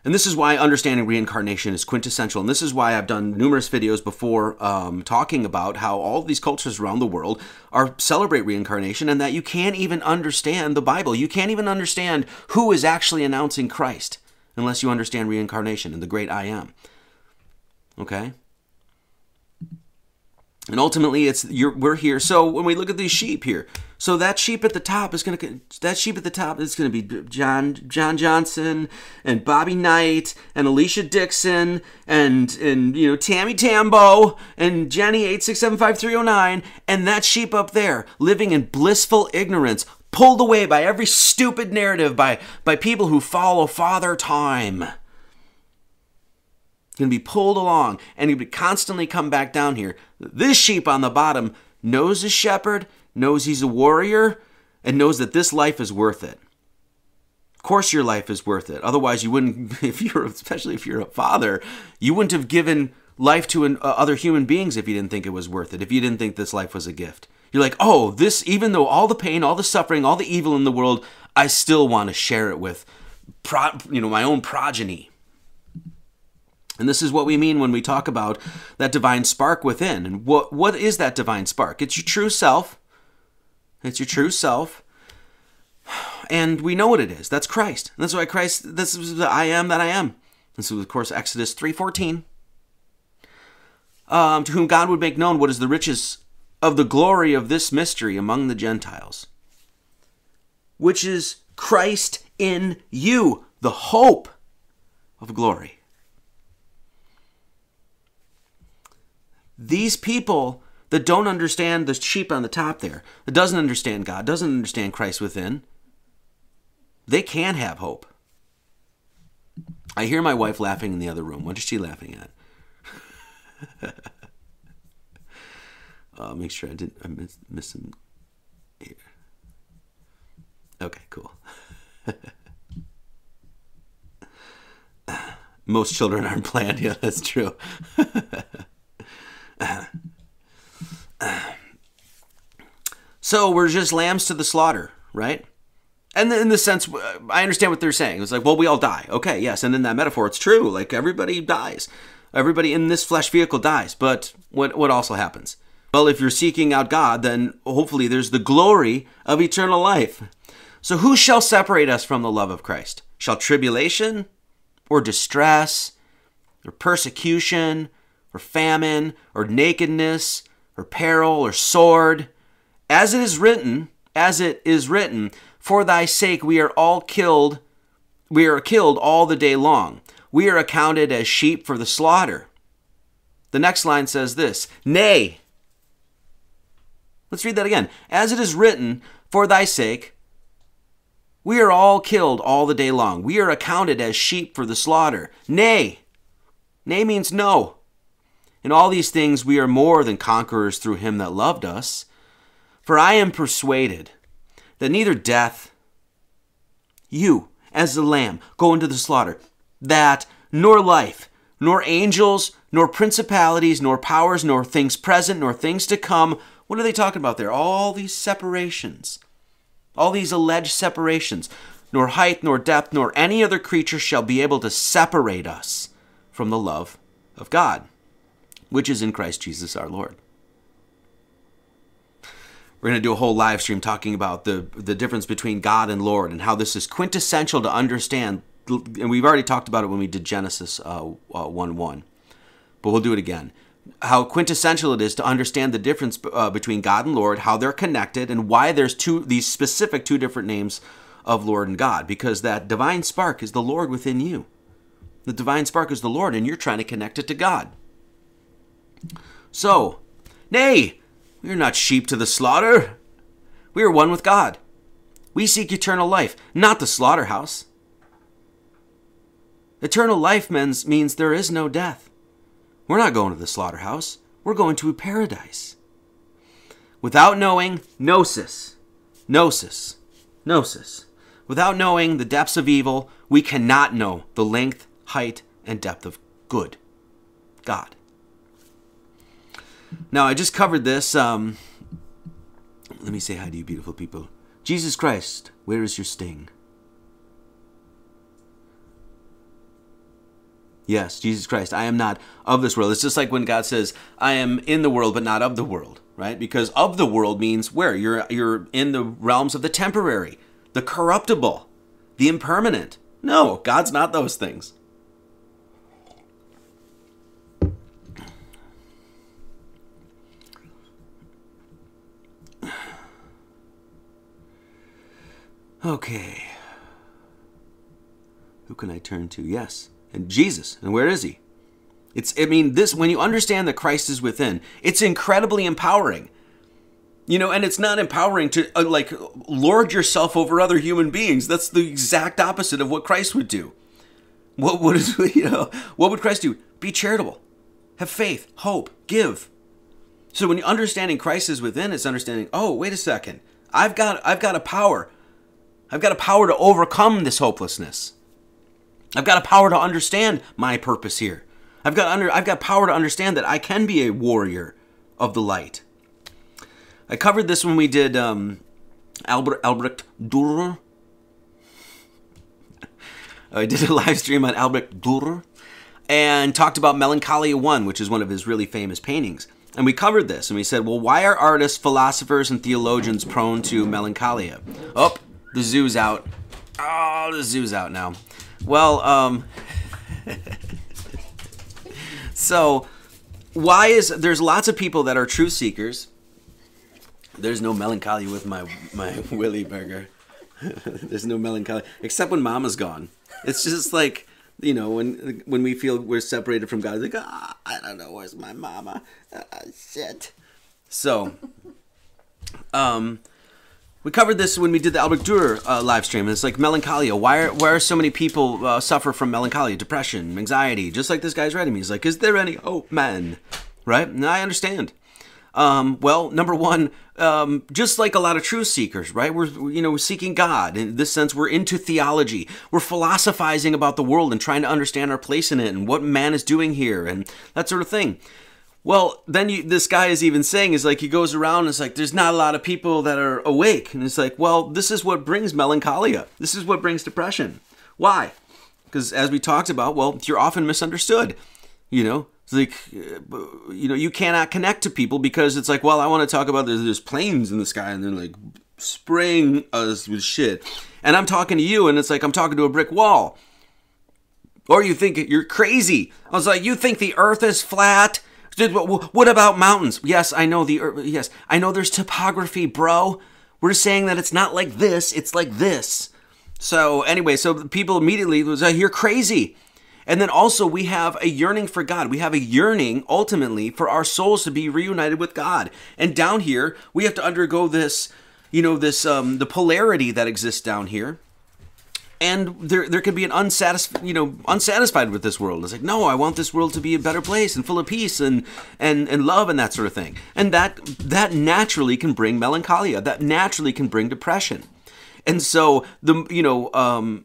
And this is why understanding reincarnation is quintessential. And this is why I've done numerous videos before um, talking about how all these cultures around the world are celebrate reincarnation and that you can't even understand the Bible. You can't even understand who is actually announcing Christ unless you understand reincarnation and the great I am. Okay? And ultimately, it's we're here. So when we look at these sheep here, so that sheep at the top is to that sheep at the top is to be John John Johnson and Bobby Knight and Alicia Dixon and and you know Tammy Tambo and Jenny eight six seven five three zero oh nine and that sheep up there living in blissful ignorance, pulled away by every stupid narrative by, by people who follow Father Time. Going to be pulled along and going to constantly come back down here. This sheep on the bottom knows his shepherd, knows he's a warrior, and knows that this life is worth it. Of course, your life is worth it. Otherwise, you wouldn't, (laughs) if you're, especially if you're a father, you wouldn't have given life to an, uh, other human beings if you didn't think it was worth it, if you didn't think this life was a gift. You're like, oh, this, even though all the pain, all the suffering, all the evil in the world, I still want to share it with, pro, you know, my own progeny. And this is what we mean when we talk about that divine spark within. And what, what is that divine spark? It's your true self. It's your true self. And we know what it is. That's Christ. And that's why Christ, this is the I am that I am. This is, of course, Exodus 3.14. Um, to whom God would make known what is the riches of the glory of this mystery among the Gentiles, which is Christ in you, the hope of glory. These people that don't understand the sheep on the top there, that doesn't understand God, doesn't understand Christ within, they can have hope. I hear my wife laughing in the other room. What is she laughing at? (laughs) uh, make sure I didn't I miss, miss him here. Okay, cool. (laughs) Most children aren't planned. Yeah, that's true. (laughs) so we're just lambs to the slaughter, right? And in the sense, I understand what they're saying. It's like, well, we all die. Okay, yes. And in that metaphor, it's true. Like everybody dies. Everybody in this flesh vehicle dies. But what what also happens? Well, if you're seeking out God, then hopefully there's the glory of eternal life. So who shall separate us from the love of Christ? Shall tribulation or distress or persecution or famine or nakedness or peril or sword? As it is written, as it is written, for thy sake we are all killed, we are killed all the day long. We are accounted as sheep for the slaughter. The next line says this Nay, let's read that again. As it is written, for thy sake we are all killed all the day long. We are accounted as sheep for the slaughter. Nay, nay means no. In all these things we are more than conquerors through him that loved us. For I am persuaded that neither death, you, as the lamb, go into the slaughter, that nor life, nor angels, nor principalities, nor powers, nor things present, nor things to come. What are they talking about there? All these separations, all these alleged separations. Nor height, nor depth, nor any other creature shall be able to separate us from the love of God, which is in Christ Jesus our Lord. We're going to do a whole live stream talking about the the difference between God and Lord and how this is quintessential to understand. And we've already talked about it when we did Genesis uh, uh, 1 1. But we'll do it again. How quintessential it is to understand the difference uh, between God and Lord, how they're connected, and why there's two these specific two different names of Lord and God. Because that divine spark is the Lord within you. The divine spark is the Lord, and you're trying to connect it to God. So, nay, we are not sheep to the slaughter. We are one with God. We seek eternal life, not the slaughterhouse. Eternal life means, means there is no death. We're not going to the slaughterhouse. We're going to paradise. Without knowing gnosis, gnosis, gnosis. Without knowing the depths of evil, we cannot know the length, height, and depth of good. God. Now, I just covered this. Um, let me say hi to you, beautiful people. Jesus Christ, where is your sting? Yes, Jesus Christ, I am not of this world. It's just like when God says, I am in the world, but not of the world, right? Because of the world means where? You're, you're in the realms of the temporary, the corruptible, the impermanent. No, God's not those things. Okay. Who can I turn to? Yes. And Jesus. And where is he? It's I mean this when you understand that Christ is within, it's incredibly empowering. You know, and it's not empowering to uh, like lord yourself over other human beings. That's the exact opposite of what Christ would do. What would (laughs) you know, what would Christ do? Be charitable. Have faith, hope, give. So when you understanding Christ is within, it's understanding, oh, wait a second. I've got I've got a power I've got a power to overcome this hopelessness. I've got a power to understand my purpose here. I've got under I've got power to understand that I can be a warrior of the light. I covered this when we did um, Albert Albrecht Dürer. (laughs) I did a live stream on Albrecht Dürer and talked about Melancholia 1, which is one of his really famous paintings. And we covered this and we said, well, why are artists, philosophers, and theologians prone to melancholia? Oh, the zoo's out. Oh, the zoo's out now. Well, um, so why is there's lots of people that are truth seekers. There's no melancholy with my my (laughs) Willy burger. (laughs) there's no melancholy except when Mama's gone. It's just like you know when when we feel we're separated from God. Like ah, I don't know where's my mama. Ah, shit. So, um, we covered this when we did the Albert Dürer uh, live stream. It's like melancholia. Why are, why are so many people uh, suffer from melancholia, depression, anxiety? Just like this guy's writing me. He's like, is there any hope, man? Right? And I understand. Um, well, number one, um, just like a lot of truth seekers, right? We're, you know, seeking God. In this sense, we're into theology. We're philosophizing about the world and trying to understand our place in it and what man is doing here and that sort of thing. Well, then you, this guy is even saying is like he goes around and it's like there's not a lot of people that are awake, and it's like, well, this is what brings melancholia. This is what brings depression. Why? Because as we talked about, well, you're often misunderstood. You know, it's like uh, you know you cannot connect to people because it's like, well, I want to talk about there's, there's planes in the sky and they're like spraying us with shit, and I'm talking to you, and it's like I'm talking to a brick wall. Or you think you're crazy. I was like, you think the Earth is flat? What about mountains? Yes, I know the earth. yes, I know there's topography, bro. We're saying that it's not like this, it's like this. So anyway, so people immediately was like, "You're crazy." And then also we have a yearning for God. We have a yearning ultimately for our souls to be reunited with God. And down here, we have to undergo this, you know, this um the polarity that exists down here and there there could be an unsatisfied you know unsatisfied with this world. It's like no, I want this world to be a better place and full of peace and and and love and that sort of thing. And that that naturally can bring melancholia. That naturally can bring depression. And so the you know um,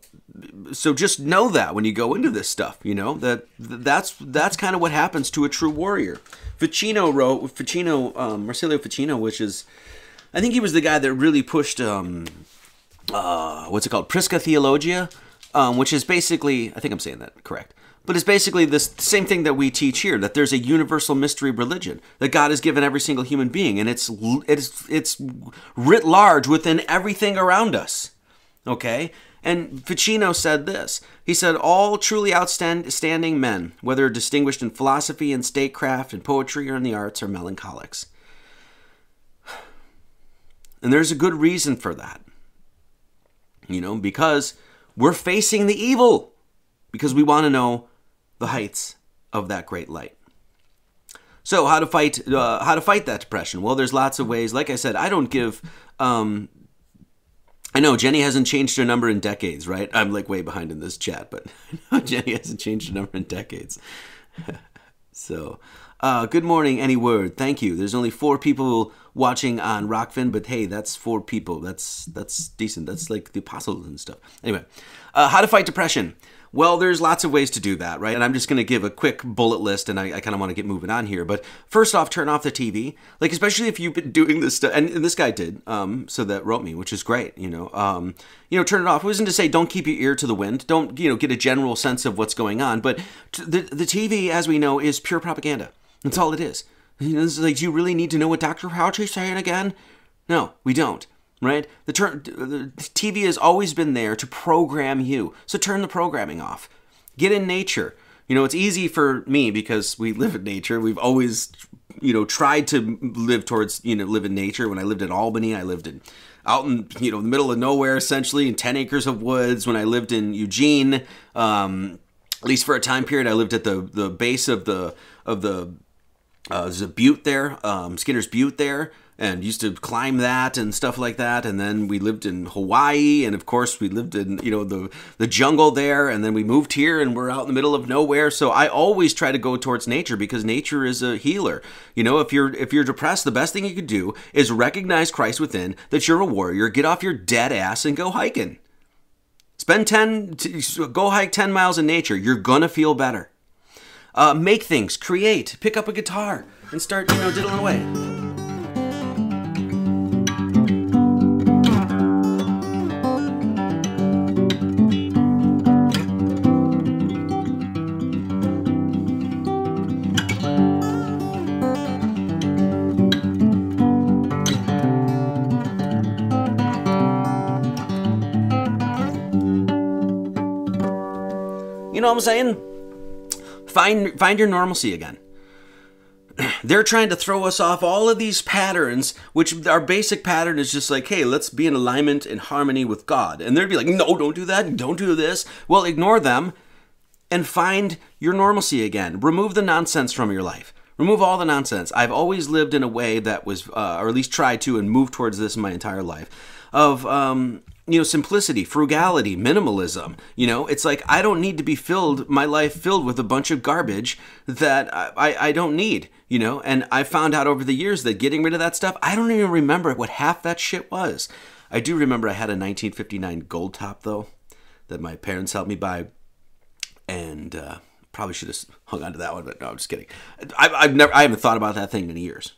so just know that when you go into this stuff, you know that that's that's kind of what happens to a true warrior. Ficino wrote Ficino um, Marsilio Ficino, which is I think he was the guy that really pushed um, uh, what's it called? Prisca Theologia, um, which is basically, I think I'm saying that correct, but it's basically this same thing that we teach here that there's a universal mystery religion that God has given every single human being, and it's it's it's writ large within everything around us. Okay. And Ficino said this. He said, All truly outstanding men, whether distinguished in philosophy and statecraft and poetry or in the arts, are melancholics. And there's a good reason for that. You know, because we're facing the evil, because we want to know the heights of that great light. So how to fight uh, how to fight that depression? Well, there's lots of ways. Like I said, I don't give. Um, I know Jenny hasn't changed her number in decades, right? I'm like way behind in this chat, but (laughs) Jenny hasn't changed her number in decades. (laughs) so, uh, good morning, any word. Thank you. There's only four people watching on Rokfin, but hey, that's four people. That's that's decent. That's like the apostles and stuff. Anyway, uh, how to fight depression. Well, there's lots of ways to do that, right? And I'm just going to give a quick bullet list, and I, I kind of want to get moving on here. But first off, turn off the TV. Like, especially if you've been (laughs) doing this stuff, and, and this guy did, um, so that wrote me, which is great. You know, um, you know, turn it off. It wasn't to say don't keep your ear to the wind. Don't you know get a general sense of what's going on. But the the TV, as we know, is pure propaganda. That's all it is. You it's like, do you really need to know what Dr. Fauci's saying again? No, we don't. Right? The, ter- the TV has always been there to program you. So turn the programming off. Get in nature. You know, it's easy for me because we (laughs) live in nature. We've always, you know, tried to live towards, you know, live in nature. When I lived in Albany, I lived in out in you know the middle of nowhere essentially in 10 acres of woods when i lived in eugene um, at least for a time period i lived at the the base of the of the uh, there's a butte there, um, Skinner's Butte there, and used to climb that and stuff like that. And then we lived in Hawaii, and of course we lived in you know the the jungle there. And then we moved here, and we're out in the middle of nowhere. So I always try to go towards nature because nature is a healer. You know, if you're if you're depressed, the best thing you could do is recognize Christ within that you're a warrior. Get off your dead ass and go hiking. Spend ten, go hike ten miles in nature. You're gonna feel better. Uh, make things, create, pick up a guitar, and start, you know, diddling away. You know what I'm saying? Find find your normalcy again. (clears throat) They're trying to throw us off all of these patterns, which our basic pattern is just like, hey, let's be in alignment and harmony with God. And they'd be like, no, don't do that, don't do this. Well, ignore them and find your normalcy again. Remove the nonsense from your life. Remove all the nonsense. I've always lived in a way that was, uh, or at least tried to, and moved towards this in my entire life, of um, you know simplicity frugality minimalism you know? It's like i don't need to be filled my life filled with a bunch of garbage that i i don't need you know? And i found out over the years that getting rid of that stuff i don't even remember what half that shit was. I do remember i had a 1959 gold top though that my parents helped me buy. And uh, probably should have hung on to that one but no i'm just kidding. I, i've never i haven't thought about that thing in years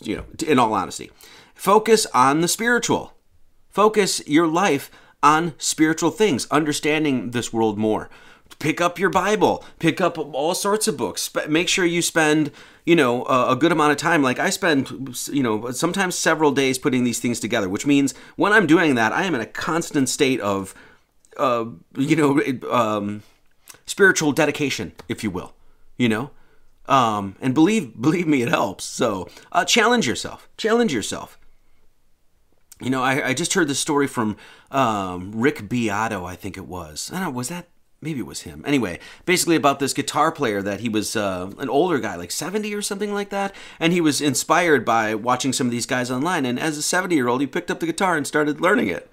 you know in all honesty. Focus on the spiritual Focus your life on spiritual things, understanding this world more. Pick up your Bible, pick up all sorts of books. Make sure you spend, you know, a good amount of time. Like I spend, you know, sometimes several days putting these things together, which means when I'm doing that, I am in a constant state of, uh, you know, um, spiritual dedication, if you will, you know. Um, and believe believe me, it helps. So uh, challenge yourself. Challenge yourself you know, I, I just heard the story from um, Rick Beato, I think it was. I don't know, was that maybe it was him. Anyway, basically about this guitar player that he was uh, an older guy, like 70 or something like that, and he was inspired by watching some of these guys online. And as a 70 year old, he picked up the guitar and started learning it.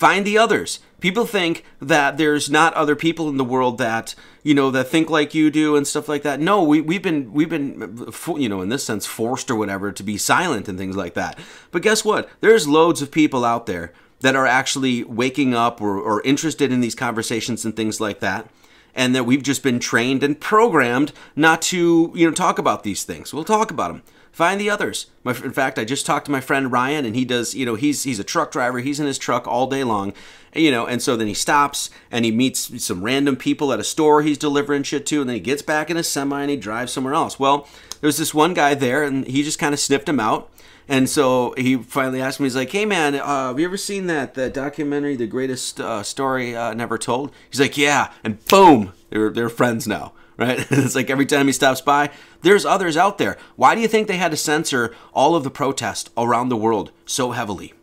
Find the others. People think that there's not other people in the world that you know that think like you do and stuff like that. No, we we've been we've been you know in this sense forced or whatever to be silent and things like that. But guess what? There's loads of people out there that are actually waking up or, or interested in these conversations and things like that and that we've just been trained and programmed not to you know talk about these things we'll talk about them find the others. My, in fact, I just talked to my friend Ryan, and he does. You know, he's he's a truck driver. He's in his truck all day long. You know, and so then he stops and he meets some random people at a store he's delivering shit to, and then he gets back in a semi and he drives somewhere else. Well, there's this one guy there, and he just kind of sniffed him out. And so he finally asked me, he's like, "Hey man, uh, have you ever seen that that documentary, The Greatest uh, Story uh, Never Told?" He's like, "Yeah," and boom, they're they're friends now right? (laughs) it's like every time he stops by, there's others out there. Why do you think they had to censor all of the protest around the world so heavily?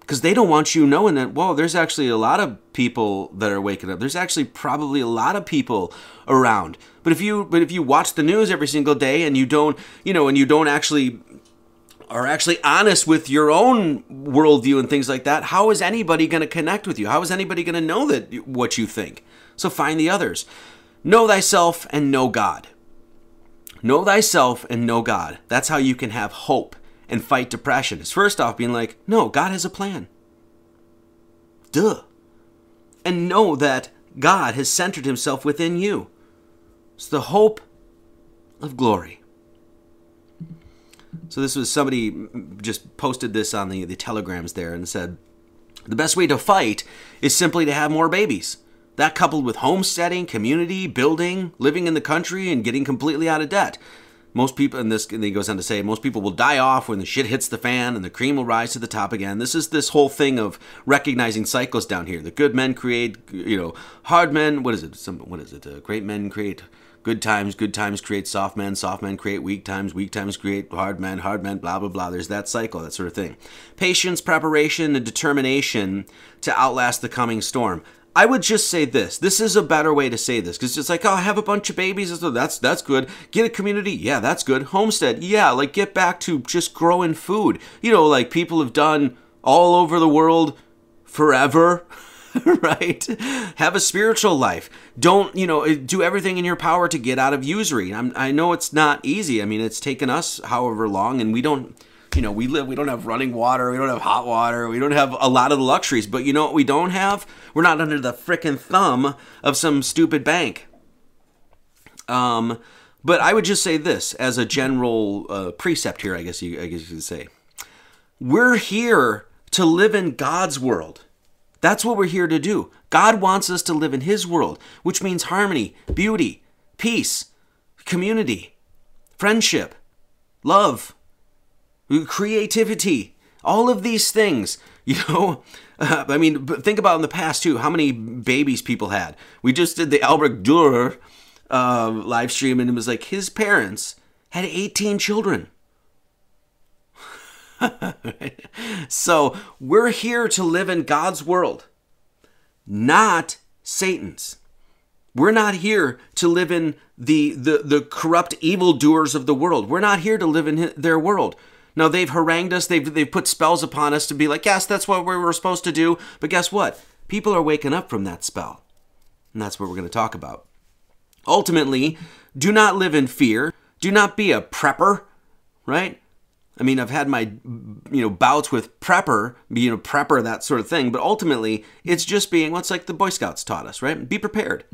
Because they don't want you knowing that, whoa, there's actually a lot of people that are waking up. There's actually probably a lot of people around. But if you but if you watch the news every single day and you don't, you know, and you don't actually are actually honest with your own worldview and things like that, how is anybody going to connect with you? How is anybody going to know that what you think? So find the others. Know thyself and know God. Know thyself and know God. That's how you can have hope and fight depression. Is first off being like, no, God has a plan. Duh. And know that God has centered himself within you. It's the hope of glory. So this was somebody just posted this on the, the telegrams there and said, the best way to fight is simply to have more babies. That coupled with homesteading, community, building, living in the country, and getting completely out of debt. Most people, and this and he goes on to say, most people will die off when the shit hits the fan and the cream will rise to the top again. This is this whole thing of recognizing cycles down here. The good men create, you know, hard men. What is it? Some, what is it? Uh, great men create good times. Good times create soft men. Soft men create weak times. Weak times create hard men. Hard men. Blah blah blah. There's that cycle. That sort of thing. Patience, preparation, and determination to outlast the coming storm. I would just say this. This is a better way to say this because it's like, oh, I have a bunch of babies. That's that's good. Get a community. Yeah, that's good. Homestead. Yeah, like get back to just growing food. You know, like people have done all over the world forever. (laughs) right? Have a spiritual life. Don't, you know, do everything in your power to get out of usury. I'm, I know it's not easy. I mean, it's taken us however long, and we don't you know, we live, we don't have running water, we don't have hot water, we don't have a lot of the luxuries. But you know what we don't have? We're not under the frickin' thumb of some stupid bank. Um, but I would just say this as a general uh, precept here, I guess you, I guess you could say. We're here to live in God's world. That's what we're here to do. God wants us to live in His world, which means harmony, beauty, peace, community, friendship, love, creativity, all of these things. (laughs) You know, uh, I mean, think about in the past too, how many babies people had. We just did the Albrecht Dürer uh, live stream, and it was like his parents had 18 children. (laughs) so we're here to live in God's world, not Satan's. We're not here to live in the, the, the corrupt evildoers of the world. We're not here to live in their world. Now they've harangued us, they've they've put spells upon us to be like, yes, that's what we were supposed to do. But guess what? People are waking up from that spell. And that's what we're going to talk about. Ultimately, do not live in fear. Do not be a prepper, right? I mean, I've had my, you know, bouts with prepper, being a prepper, that sort of thing. But ultimately, it's just being what's like the Boy Scouts taught us, right? Be prepared.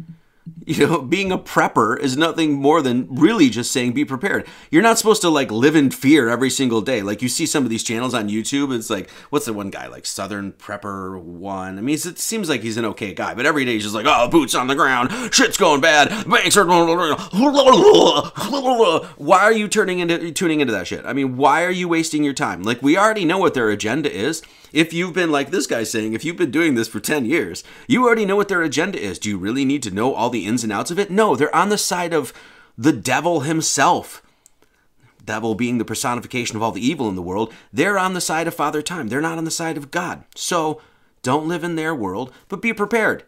You know, being a prepper is nothing more than really just saying be prepared. You're not supposed to like live in fear every single day. Like you see some of these channels on YouTube, it's like, what's the one guy like Southern Prepper One? I mean, it seems like he's an okay guy, but every day he's just like, oh, boots on the ground, shit's going bad, banks are. (laughs) Why are you turning into tuning into that shit? I mean, why are you wasting your time? Like we already know what their agenda is if you've been like this guy saying, if you've been doing this for 10 years, you already know what their agenda is. Do you really need to know all the ins and outs of it? No, they're on the side of the devil himself. Devil being the personification of all the evil in the world, they're on the side of Father Time. They're not on the side of God. So don't live in their world, but be prepared.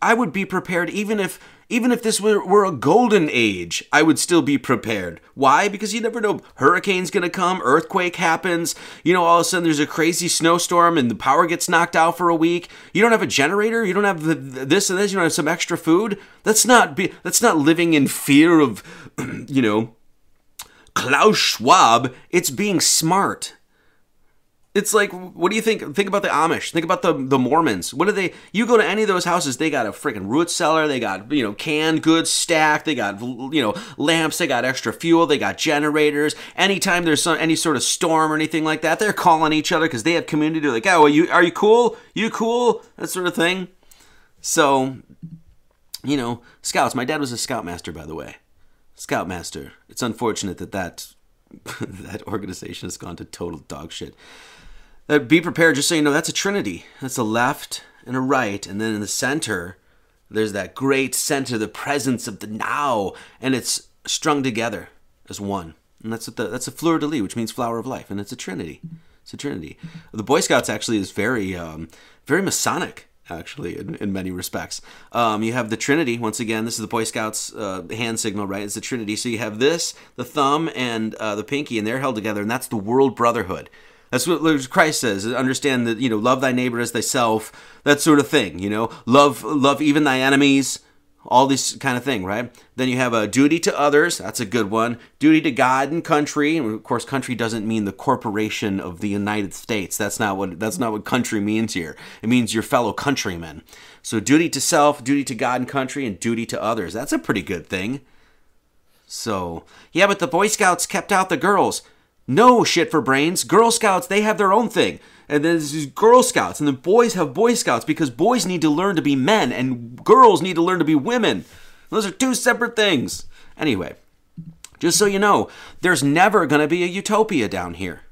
I would be prepared even if even if this were, were a golden age, I would still be prepared. Why? Because you never know. Hurricane's gonna come, earthquake happens, you know, all of a sudden there's a crazy snowstorm and the power gets knocked out for a week. You don't have a generator, you don't have the, this and this, you don't have some extra food. That's not be that's not living in fear of (clears throat) you know Klaus Schwab. It's being smart. It's like, what do you think? Think about the Amish. Think about the the Mormons. What do they? You go to any of those houses, they got a freaking root cellar. They got you know canned goods stacked. They got you know lamps. They got extra fuel. They got generators. Anytime there's some, any sort of storm or anything like that, they're calling each other because they have community. They're like, oh, are you are you cool? You cool? That sort of thing. So, you know, scouts. My dad was a scoutmaster, by the way. Scoutmaster. It's unfortunate that that (laughs) that organization has gone to total dog shit. Uh, be prepared, just so you know, that's a trinity. That's a left and a right, and then in the center, there's that great center, the presence of the now, and it's strung together as one. And that's what the, that's a fleur de lis, which means flower of life, and it's a trinity. It's a trinity. The Boy Scouts actually is very, um, very Masonic. Actually, in, in many respects, um, you have the Trinity. Once again, this is the Boy Scouts uh, hand signal, right? It's the Trinity. So you have this, the thumb, and uh, the pinky, and they're held together, and that's the World Brotherhood. That's what Christ says. Understand that you know, love thy neighbor as thyself. That sort of thing. You know, love love even thy enemies. All this kind of thing, right? Then you have a duty to others. That's a good one. Duty to God and country. And of course, country doesn't mean the corporation of the United States. That's not what that's not what country means here. It means your fellow countrymen. So duty to self, duty to God and country, and duty to others. That's a pretty good thing. So yeah, but the Boy Scouts kept out the girls. No shit for brains. Girl Scouts, they have their own thing. And then there's Girl Scouts, and then boys have Boy Scouts because boys need to learn to be men and girls need to learn to be women. Those are two separate things. Anyway, just so you know, there's never going to be a utopia down here.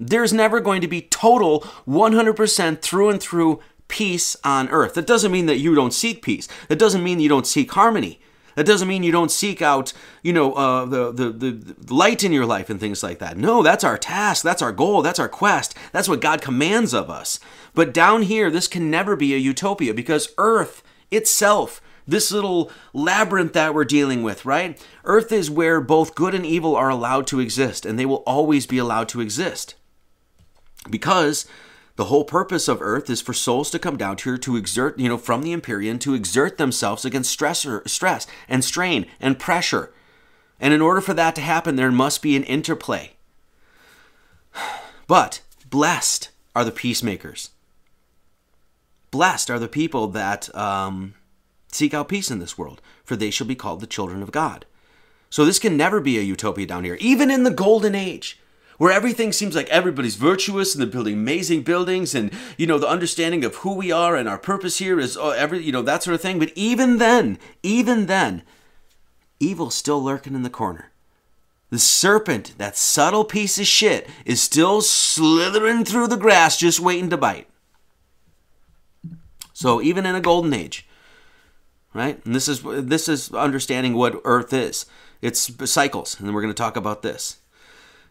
There's never going to be total 100% through and through peace on earth. That doesn't mean that you don't seek peace. That doesn't mean you don't seek harmony. That doesn't mean you don't seek out, you know, uh, the, the, the light in your life and things like that. No, that's our task. That's our goal. That's our quest. That's what God commands of us. But down here, this can never be a utopia because Earth itself, this little labyrinth that we're dealing with, right? Earth is where both good and evil are allowed to exist, and they will always be allowed to exist. Because the whole purpose of Earth is for souls to come down here to exert, you know, from the Empyrean to exert themselves against stressor, stress and strain and pressure. And in order for that to happen, there must be an interplay. But blessed are the peacemakers. Blessed are the people that um, seek out peace in this world, for they shall be called the children of God. So this can never be a utopia down here, even in the golden age where everything seems like everybody's virtuous and they're building amazing buildings and you know the understanding of who we are and our purpose here is oh, every you know that sort of thing. But even then even then evil's still lurking in the corner. The serpent that subtle piece of shit is still slithering through the grass just waiting to bite. So even in a golden age right? And this is this is understanding what earth is. It's cycles and then we're going to talk about this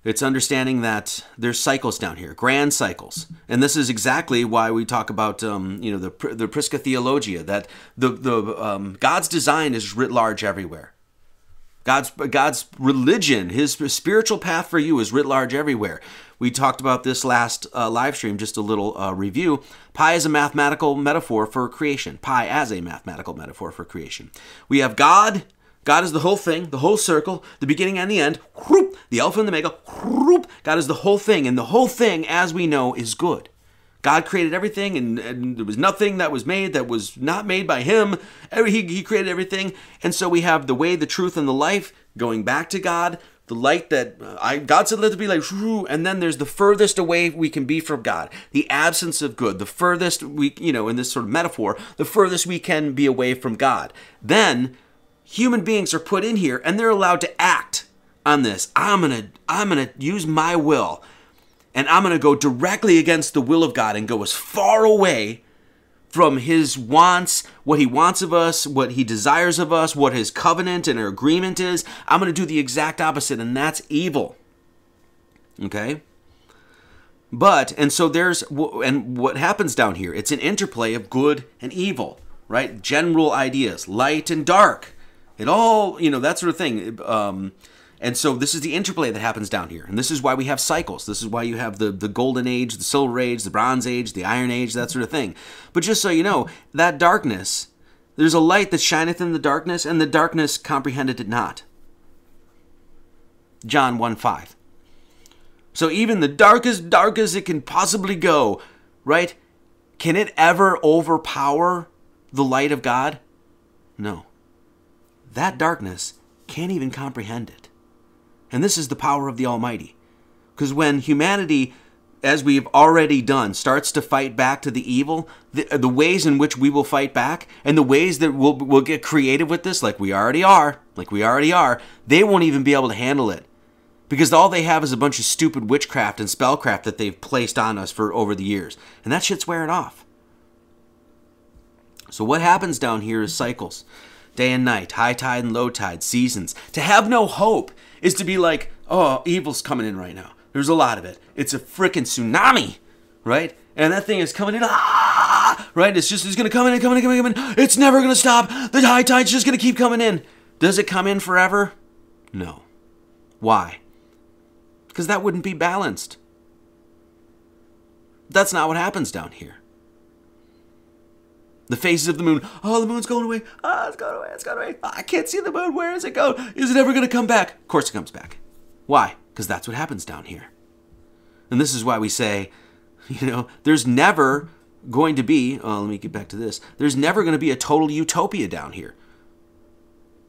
it's understanding that there's cycles down here, grand cycles, and this is exactly why we talk about, um, you know, the the Prisca Theologia that the the um, God's design is writ large everywhere. God's God's religion, His spiritual path for you is writ large everywhere. We talked about this last uh, live stream, just a little uh, review. Pi is a mathematical metaphor for creation. Pi as a mathematical metaphor for creation. We have God. God is the whole thing, the whole circle, the beginning and the end. The Alpha and the Omega. God is the whole thing, and the whole thing, as we know, is good. God created everything, and, and, there was nothing that was made that was not made by Him. He, he created everything. And so we have the way, the truth, and the life going back to God, the light that uh, I, God said, let it be like, and then there's the furthest away we can be from God, the absence of good, the furthest we, you know, in this sort of metaphor, the furthest we can be away from God. Then human beings are put in here and they're allowed to act on this. I'm going to, I'm going to use my will and I'm going to go directly against the will of God and go as far away from his wants, what he wants of us, what he desires of us, what his covenant and our agreement is. I'm going to do the exact opposite, and that's evil. Okay? But, and so there's, and what happens down here, it's an interplay of good and evil, right? General ideas, light and dark. It all, you know, that sort of thing. Um, and so this is the interplay that happens down here. And this is why we have cycles. This is why you have the, the golden age, the silver age, the bronze age, the iron age, that sort of thing. But just so you know, that darkness, there's a light that shineth in the darkness, and the darkness comprehended it not. John 1 5. So even the darkest, dark as it can possibly go, right? Can it ever overpower the light of God? No. That darkness can't even comprehend it. And this is the power of the Almighty. Because when humanity, as we've already done, starts to fight back to the evil, the, the ways in which we will fight back, and the ways that we'll, we'll get creative with this, like we already are, like we already are, they won't even be able to handle it. Because all they have is a bunch of stupid witchcraft and spellcraft that they've placed on us for over the years. And that shit's wearing off. So what happens down here is cycles day and night, high tide and low tide, seasons. To have no hope is to be like, oh, evil's coming in right now. There's a lot of it. It's a freaking tsunami, right? And that thing is coming in, ah, right? It's just, it's gonna come in and come in and come in, come in. It's never gonna stop. The high tide's just gonna keep coming in. Does it come in forever? No. Why? Because that wouldn't be balanced. That's not what happens down here. The phases of the moon. Oh, the moon's going away. Oh, it's going away. It's going away. Oh, I can't see the moon. Where is it going? Is it ever going to come back? Of course it comes back. Why? Because that's what happens down here. And this is why we say, (laughs) you know, there's never going to be, oh, let me get back to this. There's never going to be a total utopia down here.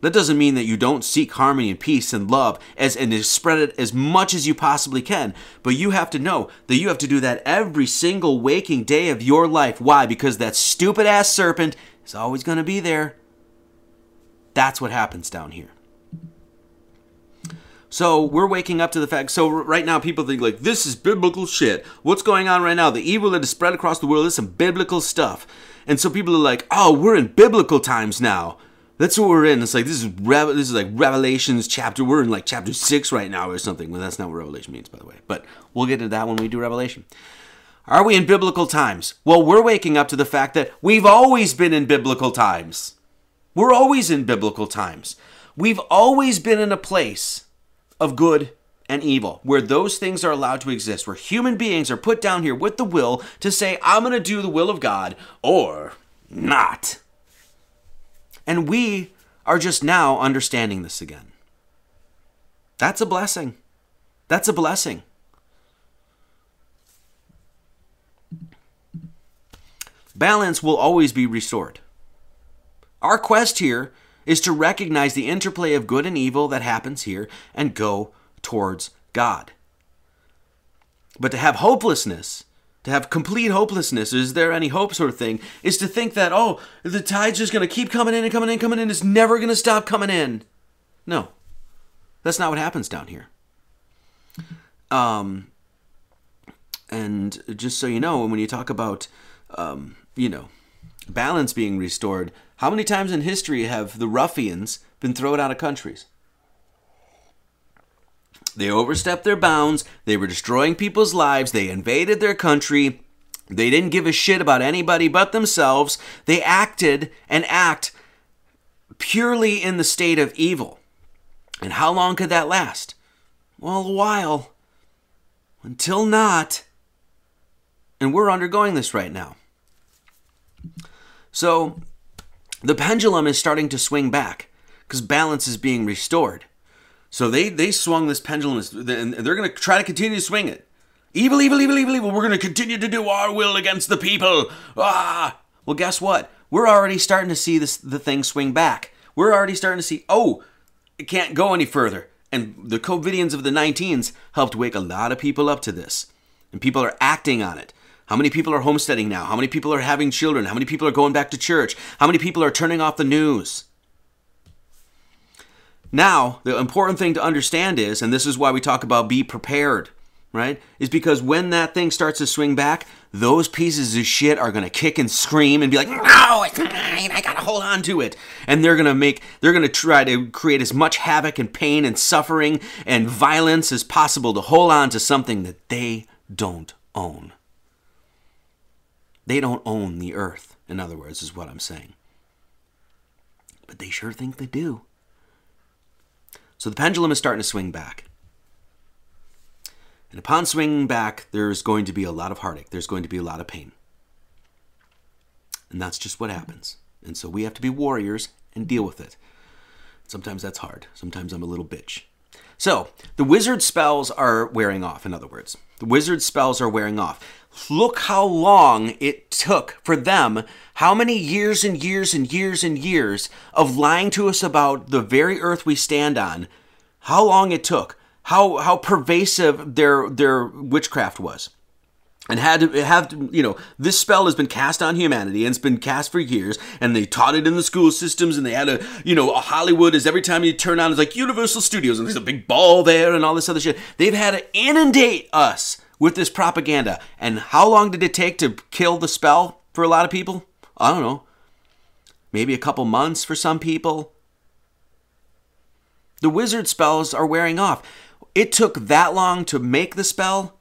That doesn't mean that you don't seek harmony and peace and love as and spread it as much as you possibly can. But you have to know that you have to do that every single waking day of your life. Why? Because that stupid ass serpent is always going to be there. That's what happens down here. So we're waking up to the fact. So right now, people think like this is biblical shit. What's going on right now? The evil that is spread across the world is some biblical stuff. And so people are like, "Oh, we're in biblical times now." That's what we're in. It's like this is this is like Revelations chapter. We're in like chapter six right now or something. Well, that's not what Revelation means, by the way. But we'll get into that when we do Revelation. Are we in biblical times? Well, we're waking up to the fact that we've always been in biblical times. We're always in biblical times. We've always been in a place of good and evil, where those things are allowed to exist, where human beings are put down here with the will to say, I'm going to do the will of God or not. And we are just now understanding this again. That's a blessing. That's a blessing. Balance will always be restored. Our quest here is to recognize the interplay of good and evil that happens here and go towards God. But to have hopelessness to have complete hopelessness, is there any hope sort of thing, is to think that, oh, the tide's just going to keep coming in and coming in and coming in, it's never going to stop coming in. No, that's not what happens down here. Um, and just so you know, when you talk about, um, you know, balance being restored, how many times in history have the ruffians been thrown out of countries? They overstepped their bounds. They were destroying people's lives. They invaded their country. They didn't give a shit about anybody but themselves. They acted and act purely in the state of evil. And how long could that last? Well, a while. Until not. And we're undergoing this right now. So the pendulum is starting to swing back because balance is being restored. So they, they swung this pendulum and they're going to try to continue to swing it. Evil, evil, evil, evil, evil. We're going to continue to do our will against the people. Ah! Well, guess what? We're already starting to see this the thing swing back. We're already starting to see, oh, it can't go any further. And the COVIDians of the 19s helped wake a lot of people up to this. And people are acting on it. How many people are homesteading now? How many people are having children? How many people are going back to church? How many people are turning off the news? Now, the important thing to understand is, and this is why we talk about be prepared right? Is because when that thing starts to swing back, those pieces of shit are gonna kick and scream and be like, no, it's mine, I gotta hold on to it. And they're gonna make, they're gonna try to create as much havoc and pain and suffering and violence as possible to hold on to something that they don't own. They don't own the earth, in other words, is what I'm saying. But they sure think they do. So the pendulum is starting to swing back. And upon swinging back, there's going to be a lot of heartache. There's going to be a lot of pain. And that's just what happens. And so we have to be warriors and deal with it. Sometimes that's hard. Sometimes I'm a little bitch. So, the wizard spells are wearing off, in other words. The wizard spells are wearing off. Look how long it took for them, how many years and years and years and years of lying to us about the very earth we stand on, how long it took. How how pervasive their their witchcraft was. And had to have you know this spell has been cast on humanity and it's been cast for years and they taught it in the school systems and they had a you know a hollywood is every time you turn on it's like universal studios and there's a big ball there and all this other shit. They've had to inundate us with this propaganda and how long did it take to kill the spell for a lot of people i don't know maybe a couple months for some people the wizard spells are wearing off it took that long to make the spell.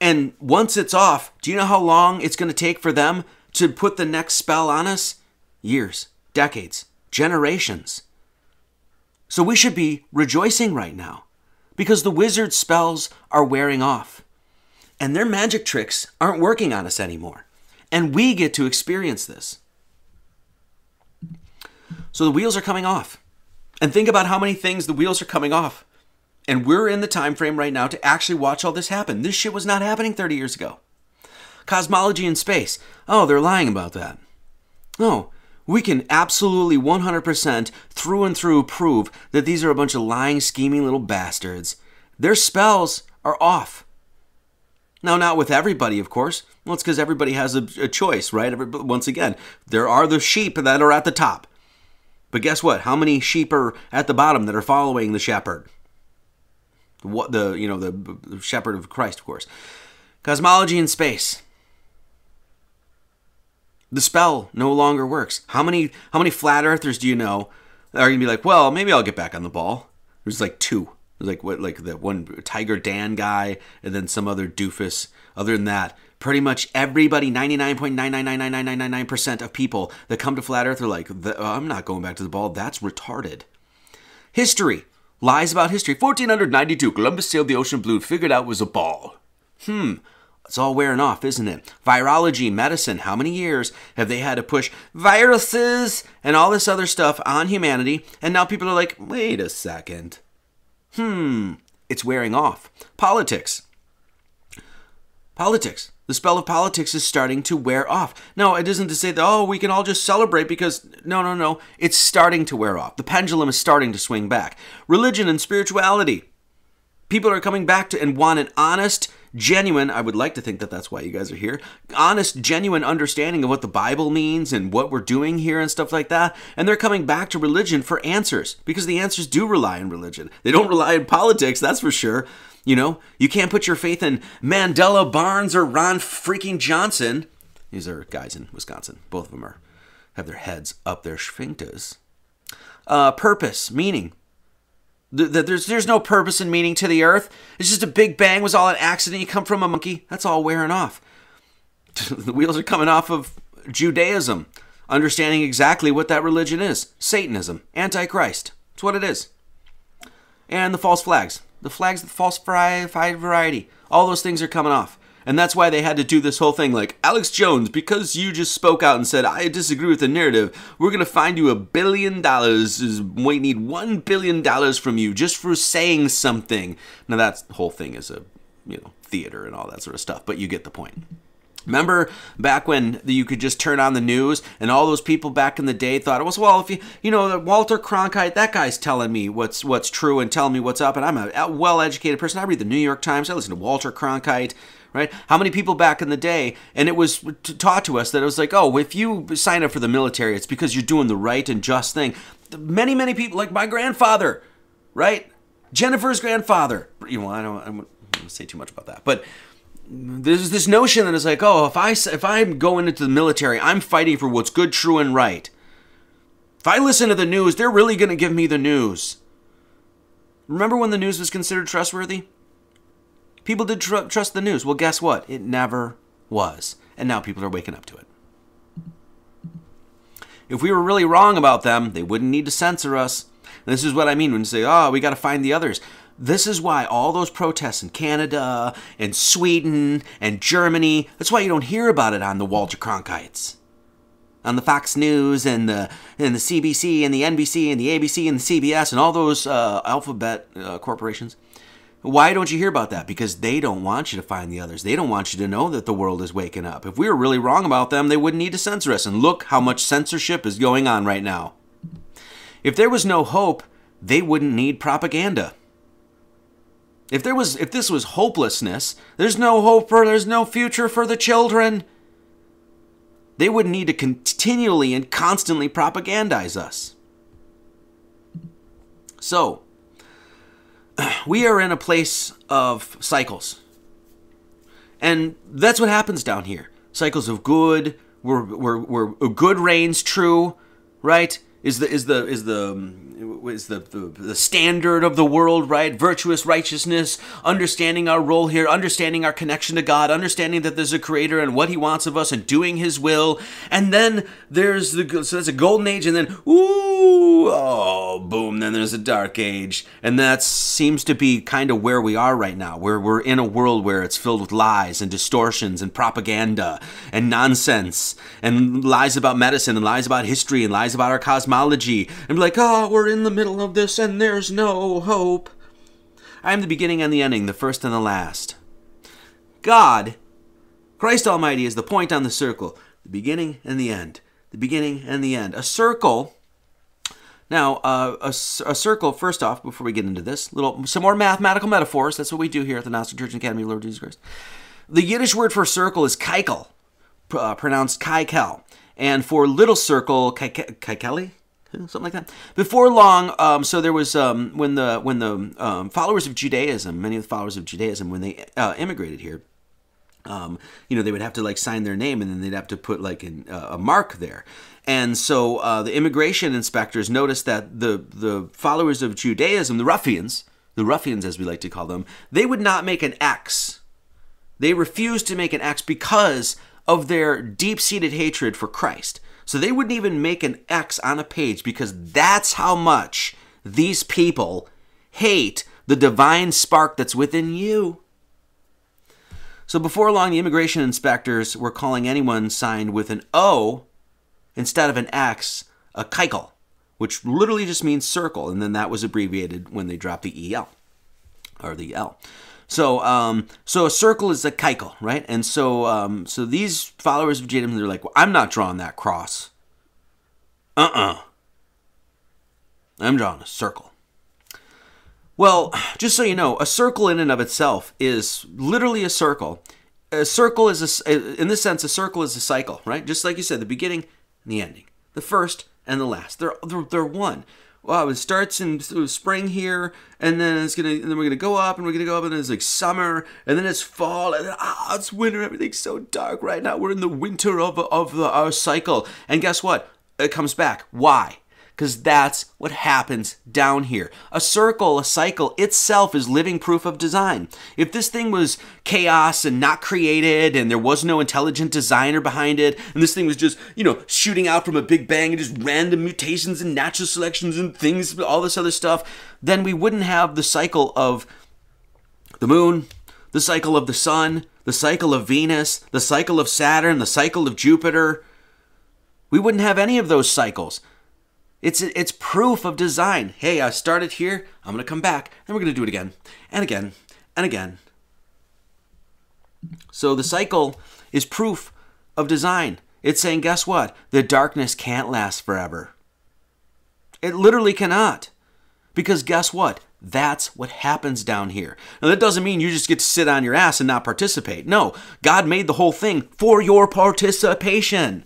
And once it's off, do you know how long it's going to take for them to put the next spell on us? Years, decades, generations. So we should be rejoicing right now because the wizard spells are wearing off and their magic tricks aren't working on us anymore. And we get to experience this. So the wheels are coming off. And think about how many things the wheels are coming off. And we're in the time frame right now to actually watch all this happen. This shit was not happening 30 years ago. Cosmology in space. Oh, they're lying about that. Oh, we can absolutely 100% through and through prove that these are a bunch of lying, scheming little bastards. Their spells are off. Now, not with everybody, of course. Well, it's because everybody has a, a choice, right? Every, once again, there are the sheep that are at the top. But guess what? How many sheep are at the bottom that are following the shepherd? what the you know the shepherd of Christ, of course. Cosmology in space. The spell no longer works. How many how many flat earthers do you know that are gonna be like, well, maybe I'll get back on the ball? There's like two. Like what like that one Tiger Dan guy, and then some other doofus. Other than that, pretty much everybody, 99.9999999% of people that come to flat earth are like, I'm not going back to the ball. That's retarded. History. Lies about history. 1492, Columbus sailed the ocean blue figured out it was a ball. Hmm, it's all wearing off, isn't it? Virology, medicine, how many years have they had to push viruses and all this other stuff on humanity? And now people are like, wait a second. Hmm, it's wearing off. Politics. Politics. The spell of politics is starting to wear off. No, it isn't to say that, oh, we can all just celebrate because, no, no, no. It's starting to wear off. The pendulum is starting to swing back. Religion and spirituality. People are coming back to and want an honest, genuine, I would like to think that that's why you guys are here, honest, genuine understanding of what the Bible means and what we're doing here and stuff like that. And they're coming back to religion for answers because the answers do rely on religion. They don't rely on politics, that's for sure. You know, you can't put your faith in Mandela Barnes or Ron freaking Johnson. These are guys in Wisconsin. Both of them are have their heads up their sphincters. Uh, purpose, meaning. That there's there's no purpose and meaning to the earth. It's just a big bang was all an accident. You come from a monkey. That's all wearing off. (laughs) the wheels are coming off of Judaism, understanding exactly what that religion is. Satanism, Antichrist. It's what it is. and the false flags. The flags, the false variety. All those things are coming off. And that's why they had to do this whole thing like, Alex Jones, because you just spoke out and said, I disagree with the narrative, we're going to find you a billion dollars. We need one billion dollars from you just for saying something. Now, that whole thing is a, you know, theater and all that sort of stuff, but you get the point. Remember back when you could just turn on the news and all those people back in the day thought it was well if you you know Walter Cronkite that guy's telling me what's what's true and telling me what's up and I'm a well educated person I read the New York Times I listen to Walter Cronkite right how many people back in the day and it was taught to us that it was like oh if you sign up for the military it's because you're doing the right and just thing many many people like my grandfather right Jennifer's grandfather you know I don't going to say too much about that but there's this notion that it's like, oh, if I if I'm going into the military, I'm fighting for what's good, true, and right. If I listen to the news, they're really going to give me the news. Remember when the news was considered trustworthy? People did tr- trust the news. Well, guess what? It never was. And now people are waking up to it. If we were really wrong about them, they wouldn't need to censor us. this is what I mean when you say, oh, we got to find the others. This is why all those protests in Canada and Sweden and Germany, that's why you don't hear about it on the Walter Cronkites. On the Fox News and the and the CBC and the NBC and the ABC and the CBS and all those uh, alphabet uh, corporations. Why don't you hear about that? Because they don't want you to find the others. They don't want you to know that the world is waking up. If we were really wrong about them, they wouldn't need to censor us. And look how much censorship is going on right now. If there was no hope, they wouldn't need propaganda. If there was if this was hopelessness, there's no hope for there's no future for the children. They would need to continually and constantly propagandize us. So, (clears throat) we are in a place of cycles. And that's what happens down here. Cycles of good, where, where, where good reigns true, right? Is the is the is the um, is the, the, the standard of the world, right? Virtuous righteousness, understanding our role here, understanding our connection to God, understanding that there's a creator and what he wants of us and doing his will. And then there's the so there's a golden age and then ooh, oh, boom, then there's a dark age. And that seems to be kind of where we are right now. Where we're in a world where it's filled with lies and distortions and propaganda and nonsense and lies about medicine and lies about history and lies about our cosmology and be like, "Oh, we're in the middle of this and there's no hope. I am the beginning and the ending, the first and the last. God, Christ Almighty, is the point on the circle, the beginning and the end. The beginning and the end. A circle. Now, uh, a, a circle, first off, before we get into this, little some more mathematical metaphors. That's what we do here at the Gnostic Church and Academy of Lord Jesus Christ. The Yiddish word for circle is kaikel, uh, pronounced kaikel. And for little circle, kaikeli? Something like that. Before long, um, so there was um, when the when the um, followers of Judaism, many of the followers of Judaism, when they uh, immigrated here, um, you know, they would have to like sign their name and then they'd have to put like an, uh, a mark there. And so uh, the immigration inspectors noticed that the the followers of Judaism, the ruffians, the ruffians as we like to call them, they would not make an X. They refused to make an X because of their deep-seated hatred for Christ. So they wouldn't even make an X on a page because that's how much these people hate the divine spark that's within you. So before long, the immigration inspectors were calling anyone signed with an O instead of an X a keikel, which literally just means circle, and then that was abbreviated when they dropped the EL or the L. So, um, so a circle is a keikel, right? And so, um, so these followers of Judaism, they're like, well, I'm not drawing that cross. Uh-uh. I'm drawing a circle. Well, just so you know, a circle in and of itself is literally a circle. A circle is a, in this sense, a circle is a cycle, right? Just like you said, the beginning and the ending, the first and the last. They're they're, they're one wow, it starts in spring here, and then it's gonna, and then we're gonna go up, and we're gonna go up, and then it's like summer, and then it's fall, and then ah, it's winter. Everything's so dark right now. We're in the winter of of the, our cycle, and guess what? It comes back. Why? Because that's what happens down here. A circle, a cycle itself is living proof of design. If this thing was chaos and not created and there was no intelligent designer behind it, and this thing was just, you know, shooting out from a big bang and just random mutations and natural selections and things, all this other stuff, then we wouldn't have the cycle of the moon, the cycle of the sun, the cycle of Venus, the cycle of Saturn, the cycle of Jupiter. We wouldn't have any of those cycles. It's it's proof of design. Hey, I started here. I'm to come back, and we're to do it again and again and again. So the cycle is proof of design. It's saying, guess what? The darkness can't last forever. It literally cannot. Because guess what? That's what happens down here. Now, that doesn't mean you just get to sit on your ass and not participate. No, God made the whole thing for your participation.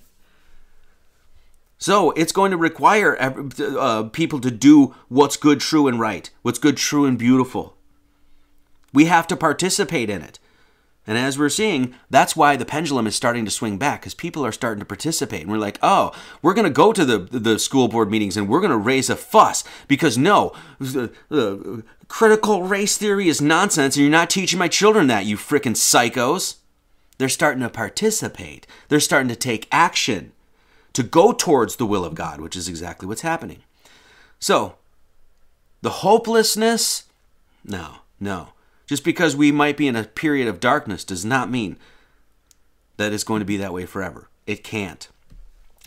So it's going to require uh, people to do what's good, true, and right, what's good, true, and beautiful. We have to participate in it. And as we're seeing, that's why the pendulum is starting to swing back because people are starting to participate. And we're like, oh, we're going to go to the, the school board meetings and we're going to raise a fuss because no, the, the critical race theory is nonsense and you're not teaching my children that, you freaking psychos. They're starting to participate, they're starting to take action to go towards the will of God, which is exactly what's happening. So, the hopelessness, no, no. Just because we might be in a period of darkness does not mean that it's going to be that way forever. It can't.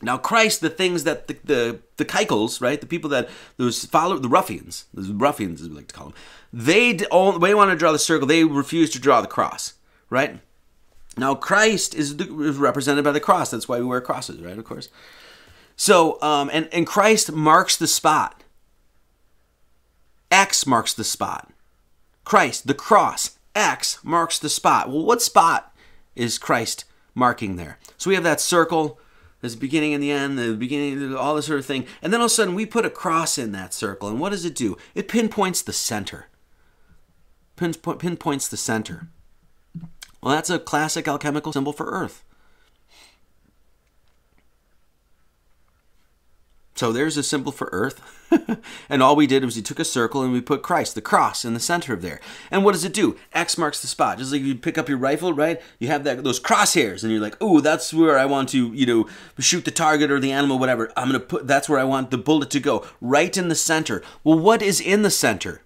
Now, Christ, the things that the the, the right, the people that those follow the ruffians, the ruffians as we like to call them, they all they want to draw the circle. They refuse to draw the cross, right? Now, Christ is, represented by the cross. That's why we wear crosses, right? Of course. So, um, and and Christ marks the spot. X marks the spot. Christ, the cross, X marks the spot. Well, what spot is Christ marking there? So we have that circle, the beginning and the end, the beginning, all this sort of thing. And then all of a sudden we put a cross in that circle. And what does it do? It pinpoints the center. pinpoints the center. Well, that's a classic alchemical symbol for Earth. So there's a symbol for Earth. (laughs) and all we did was we took a circle and we put Christ, the cross, in the center of there. And what does it do? X marks the spot. Just like you pick up your rifle, right? You have that those crosshairs, and you're like, "Oh, that's where I want to, you know, shoot the target or the animal, whatever. I'm gonna put. That's where I want the bullet to go, right in the center. Well, what is in the center?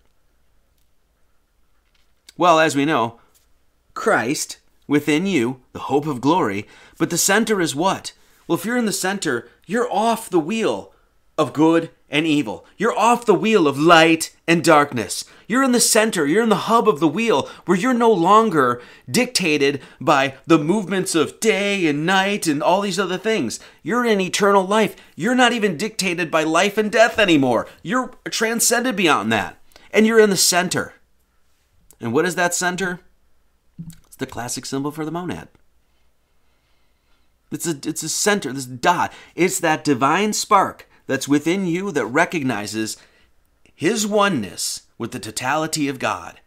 Well, as we know, Christ within you, the hope of glory. But the center is what? Well, if you're in the center, you're off the wheel of good and evil. You're off the wheel of light and darkness. You're in the center, you're in the hub of the wheel where you're no longer dictated by the movements of day and night and all these other things. You're in eternal life. You're not even dictated by life and death anymore. You're transcended beyond that. And you're in the center. And what is that center? It's the classic symbol for the monad. It's a, it's a center, this dot. It's that divine spark that's within you that recognizes his oneness with the totality of God.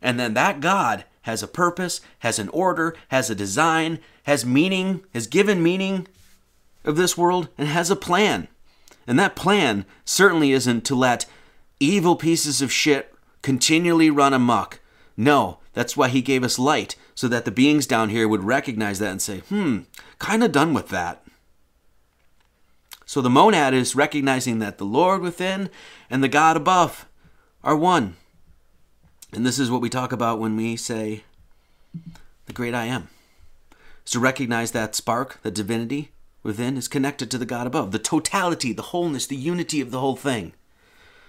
And then that God has a purpose, has an order, has a design, has meaning, has given meaning of this world, and has a plan. And that plan certainly isn't to let evil pieces of shit continually run amok. No, that's why he gave us light, so that the beings down here would recognize that and say, hmm, kind of done with that. So the monad is recognizing that the Lord within and the God above are one. And this is what we talk about when we say the great I am. Is to recognize that spark, the divinity within is connected to the God above, the totality, the wholeness, the unity of the whole thing.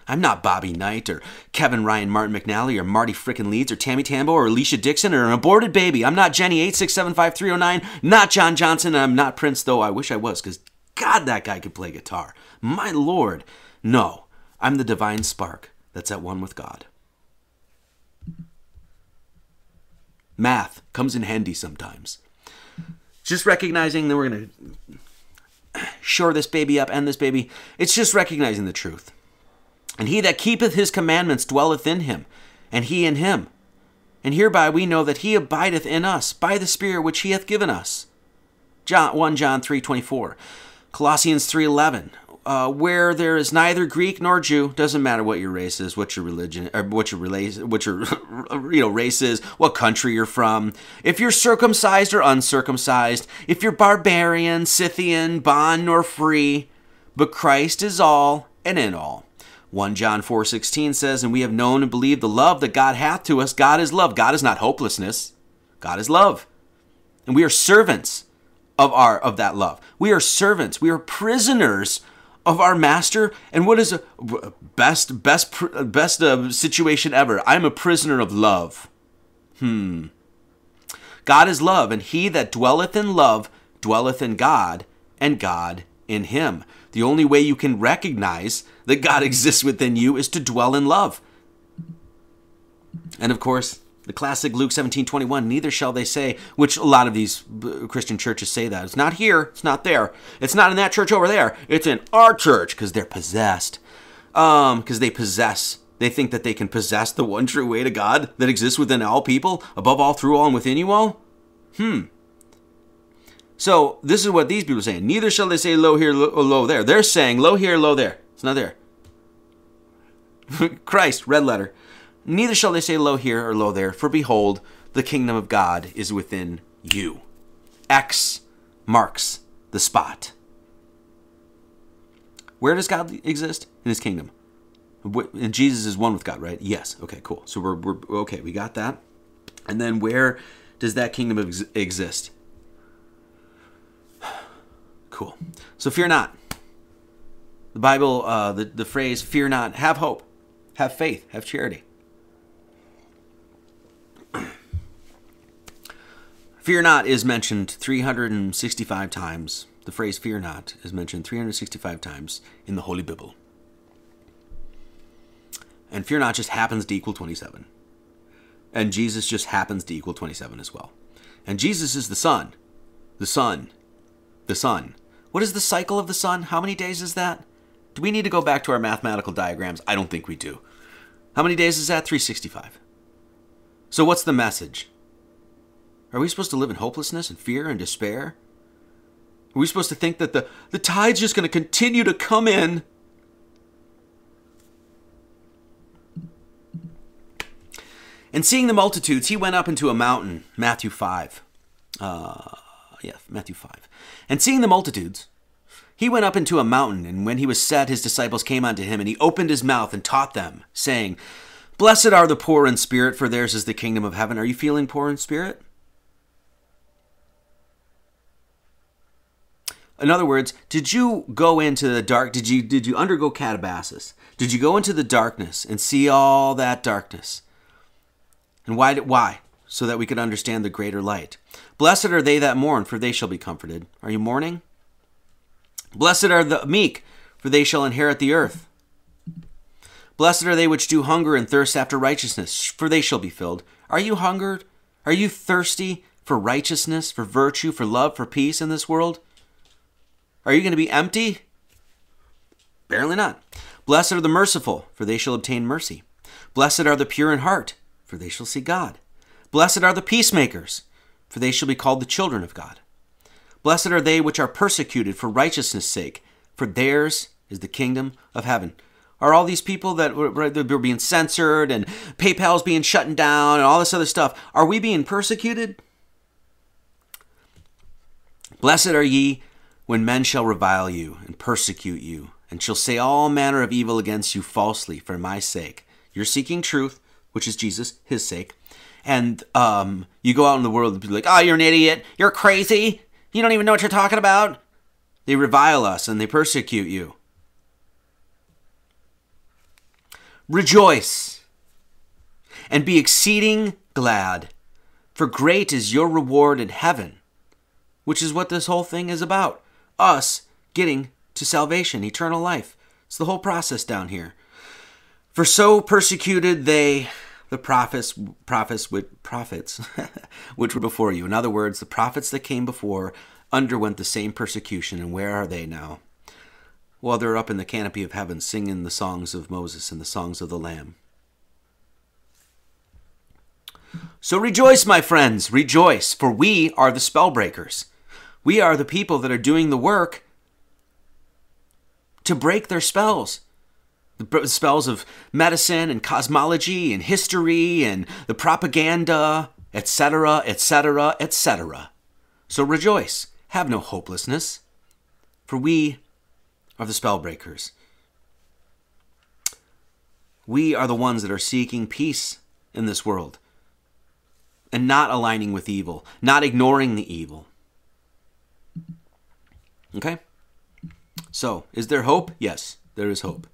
I'm not Bobby Knight or Kevin Ryan Martin McNally or Marty Frickin' Leeds or Tammy Tambo or Alicia Dixon or an aborted baby. I'm not Jenny 8675309, not John Johnson, I'm not Prince, though I wish I was, because God, that guy could play guitar. My Lord. No, I'm the divine spark that's at one with God. Math comes in handy sometimes. Just recognizing that we're going to shore this baby up, end this baby. It's just recognizing the truth. And he that keepeth his commandments dwelleth in him, and he in him. And hereby we know that he abideth in us by the Spirit which he hath given us. John 1 John 3:24. Colossians 3:11, uh, where there is neither Greek nor Jew, doesn't matter what your race is, what your religion, or what your race, what your (laughs) you know race is, what country you're from, if you're circumcised or uncircumcised, if you're barbarian, Scythian, bond nor free, but Christ is all and in all. 1 John 4:16 says, "And we have known and believed the love that God hath to us. God is love. God is not hopelessness. God is love. And we are servants of our of that love. We are servants. We are prisoners of our master. And what is a best best best uh, situation ever? I'm a prisoner of love. Hmm. God is love, and he that dwelleth in love dwelleth in God, and God in him. The only way you can recognize that God (laughs) exists within you is to dwell in love. And of course, the classic Luke 17 21, neither shall they say, which a lot of these uh, Christian churches say that. It's not here, it's not there. It's not in that church over there. It's in our church because they're possessed. Um, because they possess. They think that they can possess the one true way to God that exists within all people, above all, through all, and within you all. Hmm. So this is what these people are saying. Neither shall they say lo here, lo, oh, lo there. They're saying lo here, lo there. It's not there. (laughs) Christ, red letter. Neither shall they say lo here or lo there, for behold, the kingdom of God is within you. X marks the spot. Where does God exist? In his kingdom. And Jesus is one with God, right? Yes. Okay, cool. So we're, we're okay, we got that. And then where does that kingdom ex- exist? Cool. So fear not. The Bible, uh, the, the phrase fear not, have hope, have faith, have charity. (clears throat) Fear not is mentioned 365 times. The phrase fear not is mentioned 365 times in the Holy Bible. And fear not just happens to equal 27. And Jesus just happens to equal 27 as well. And Jesus is the Son. The Son. The Son. What is the cycle of the Sun? How many days is that? Do we need to go back to our mathematical diagrams? I don't think we do. How many days is that? 365. So what's the message? Are we supposed to live in hopelessness and fear and despair? Are we supposed to think that the, the tide's just going to continue to come in? And seeing the multitudes, he went up into a mountain, Matthew 5. Uh, yeah, Matthew 5. And seeing the multitudes, he went up into a mountain, and when he was set, his disciples came unto him, and he opened his mouth and taught them, saying, Blessed are the poor in spirit, for theirs is the kingdom of heaven. Are you feeling poor in spirit? In other words, did you go into the dark? Did you did you undergo catabasis? Did you go into the darkness and see all that darkness? And why why? So that we could understand the greater light. Blessed are they that mourn, for they shall be comforted. Are you mourning? Blessed are the meek, for they shall inherit the earth. Blessed are they which do hunger and thirst after righteousness, for they shall be filled. Are you hungered? Are you thirsty for righteousness, for virtue, for love, for peace in this world? Are you going to be empty? Barely not. Blessed are the merciful, for they shall obtain mercy. Blessed are the pure in heart, for they shall see God. Blessed are the peacemakers, for they shall be called the children of God. Blessed are they which are persecuted for righteousness' sake, for theirs is the kingdom of heaven. Are all these people that were, being censored and PayPal's being shut down and all this other stuff, are we being persecuted? Blessed are ye when men shall revile you and persecute you, and shall say all manner of evil against you falsely for my sake. You're seeking truth, which is Jesus, his sake. And um, you go out in the world and be like, oh, you're an idiot. You're crazy. You don't even know what you're talking about. They revile us and they persecute you. Rejoice and be exceeding glad, for great is your reward in heaven, which is what this whole thing is about us getting to salvation, eternal life. It's the whole process down here. For so persecuted they the prophets prophets prophets (laughs) which were before you. In other words, the prophets that came before underwent the same persecution, and where are they now? Well, they're up in the canopy of heaven singing the songs of Moses and the songs of the Lamb. So rejoice, my friends, rejoice, for we are the spell breakers. We are the people that are doing the work to break their spells. The spells of medicine and cosmology and history and the propaganda, etc., etc., etc. So rejoice, have no hopelessness, for we are the spell breakers. We are the ones that are seeking peace in this world and not aligning with evil, not ignoring the evil. Okay? So, is there hope? Yes, there is hope.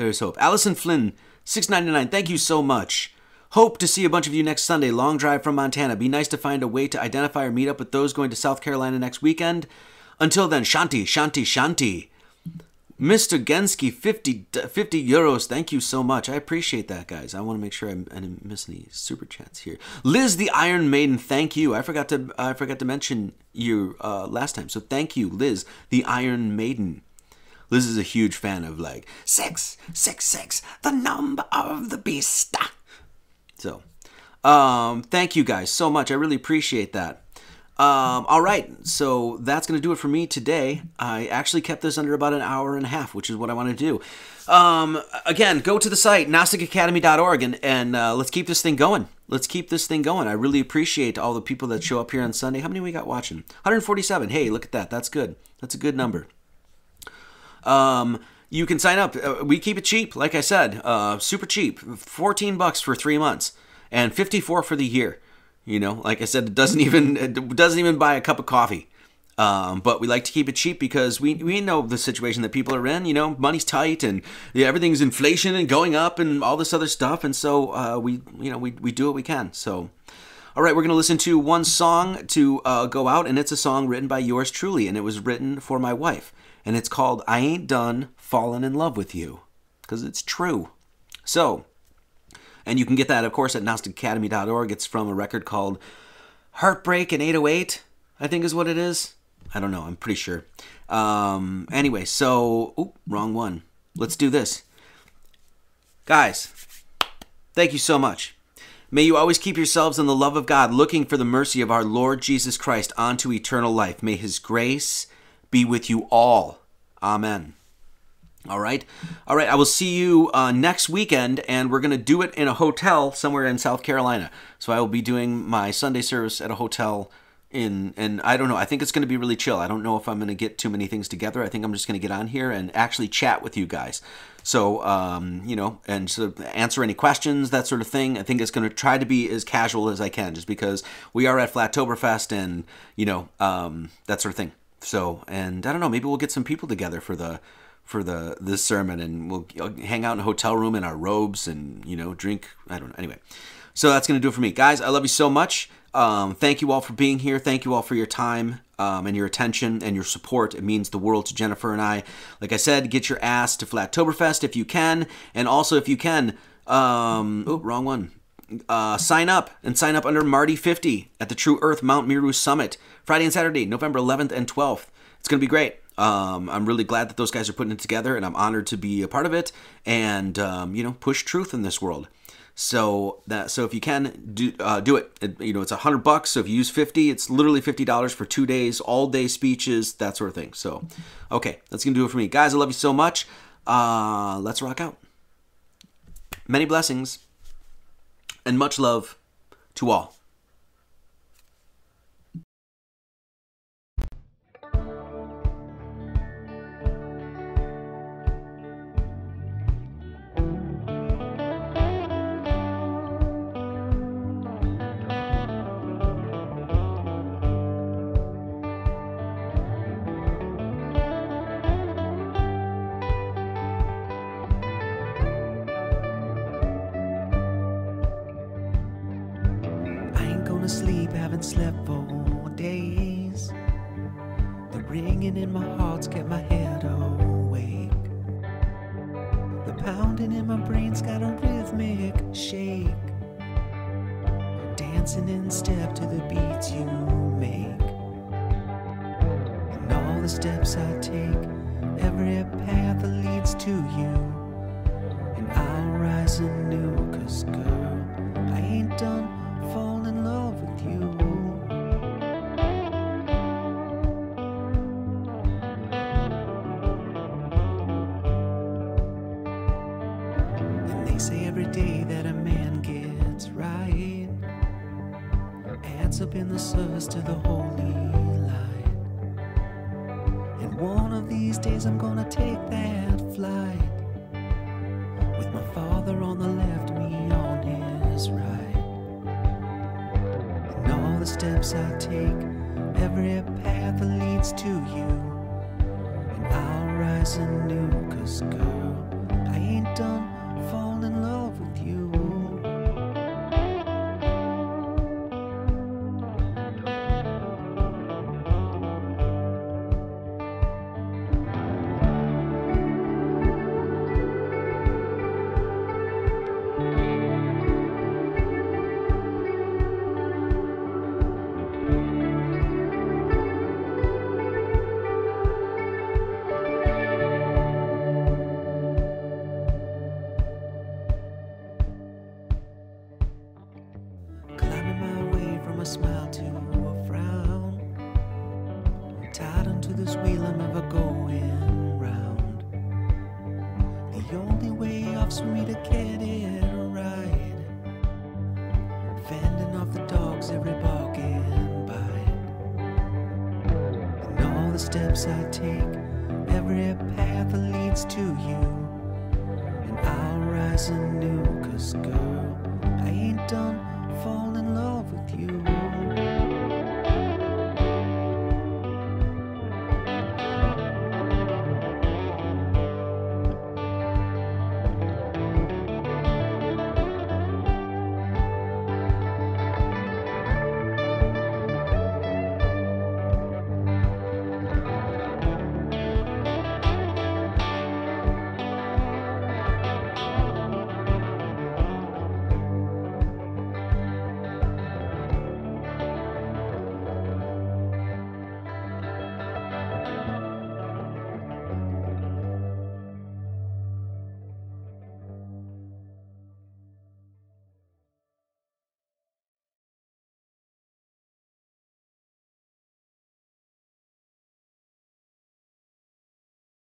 There is hope. Allison Flynn, 699, thank you so much. Hope to see a bunch of you next Sunday. Long drive from Montana. Be nice to find a way to identify or meet up with those going to South Carolina next weekend. Until then, Shanti, Shanti, Shanti. Mr. Gensky, 50, 50 euros. Thank you so much. I appreciate that, guys. I want to make sure I, I didn't miss any super chats here. Liz, the Iron Maiden. Thank you. I forgot to I forgot to mention you uh, last time. So thank you, Liz, the Iron Maiden. Liz is a huge fan of like six, six, six, the number of the beast. So, um, thank you guys so much. I really appreciate that. Um, all right, so that's going to do it for me today. I actually kept this under about an hour and a half, which is what I want to do. Um, again, go to the site, GnosticAcademy.org, and, and uh, let's keep this thing going. Let's keep this thing going. I really appreciate all the people that show up here on Sunday. How many we got watching? 147. Hey, look at that. That's good. That's a good number. Um, you can sign up. Uh, we keep it cheap, like I said, uh, super cheap. 14 bucks for three months and 54 for the year. You know, like I said, it doesn't even it doesn't even buy a cup of coffee. Um, but we like to keep it cheap because we, we know the situation that people are in. You know, money's tight and yeah, everything's inflation and going up and all this other stuff. And so uh, we you know we, we do what we can. So. All right, we're going to listen to one song to uh, go out, and it's a song written by yours truly, and it was written for my wife. And it's called I Ain't Done Falling in Love with You, because it's true. So, and you can get that, of course, at GnosticAcademy.org. It's from a record called Heartbreak in 808, I think is what it is. I don't know. I'm pretty sure. Um, anyway, so, oop, wrong one. Let's do this. Guys, thank you so much. May you always keep yourselves in the love of God, looking for the mercy of our Lord Jesus Christ onto eternal life. May his grace be with you all. Amen. All right. All right. I will see you uh, next weekend, and we're going to do it in a hotel somewhere in South Carolina. So I will be doing my Sunday service at a hotel in, and I don't know. I think it's going to be really chill. I don't know if I'm going to get too many things together. I think I'm just going to get on here and actually chat with you guys. So, um, you know, and so answer any questions, that sort of thing. I think it's going to try to be as casual as I can, just because we are at Flattoberfest and, you know, um, that sort of thing. So, and I don't know, maybe we'll get some people together for the for the this sermon, and we'll hang out in a hotel room in our robes and you know drink. I don't know. Anyway, so that's gonna do it for me, guys. I love you so much. Um, thank you all for being here. Thank you all for your time um, and your attention and your support. It means the world to Jennifer and I. Like I said, get your ass to Flattoberfest if you can, and also if you can. Um, oh, wrong one. Uh, sign up and sign up under Marty 50 at the True Earth Mount Meru Summit Friday and Saturday, November 11th and 12th. It's going to be great. Um, I'm really glad that those guys are putting it together, and I'm honored to be a part of it and um, you know push truth in this world. So that so if you can do uh, do it. it. You know it's a hundred bucks. So if you use fifty, it's literally fifty dollars for two days, all day speeches, that sort of thing. So okay, that's gonna do it for me, guys. I love you so much. Uh, let's rock out. Many blessings and much love to all. pounding in my brain's got a rhythmic shake. Dancing in step to the beats you make. And all the steps I take, every path that leads to you. And I'll rise anew, cause girl, I ain't done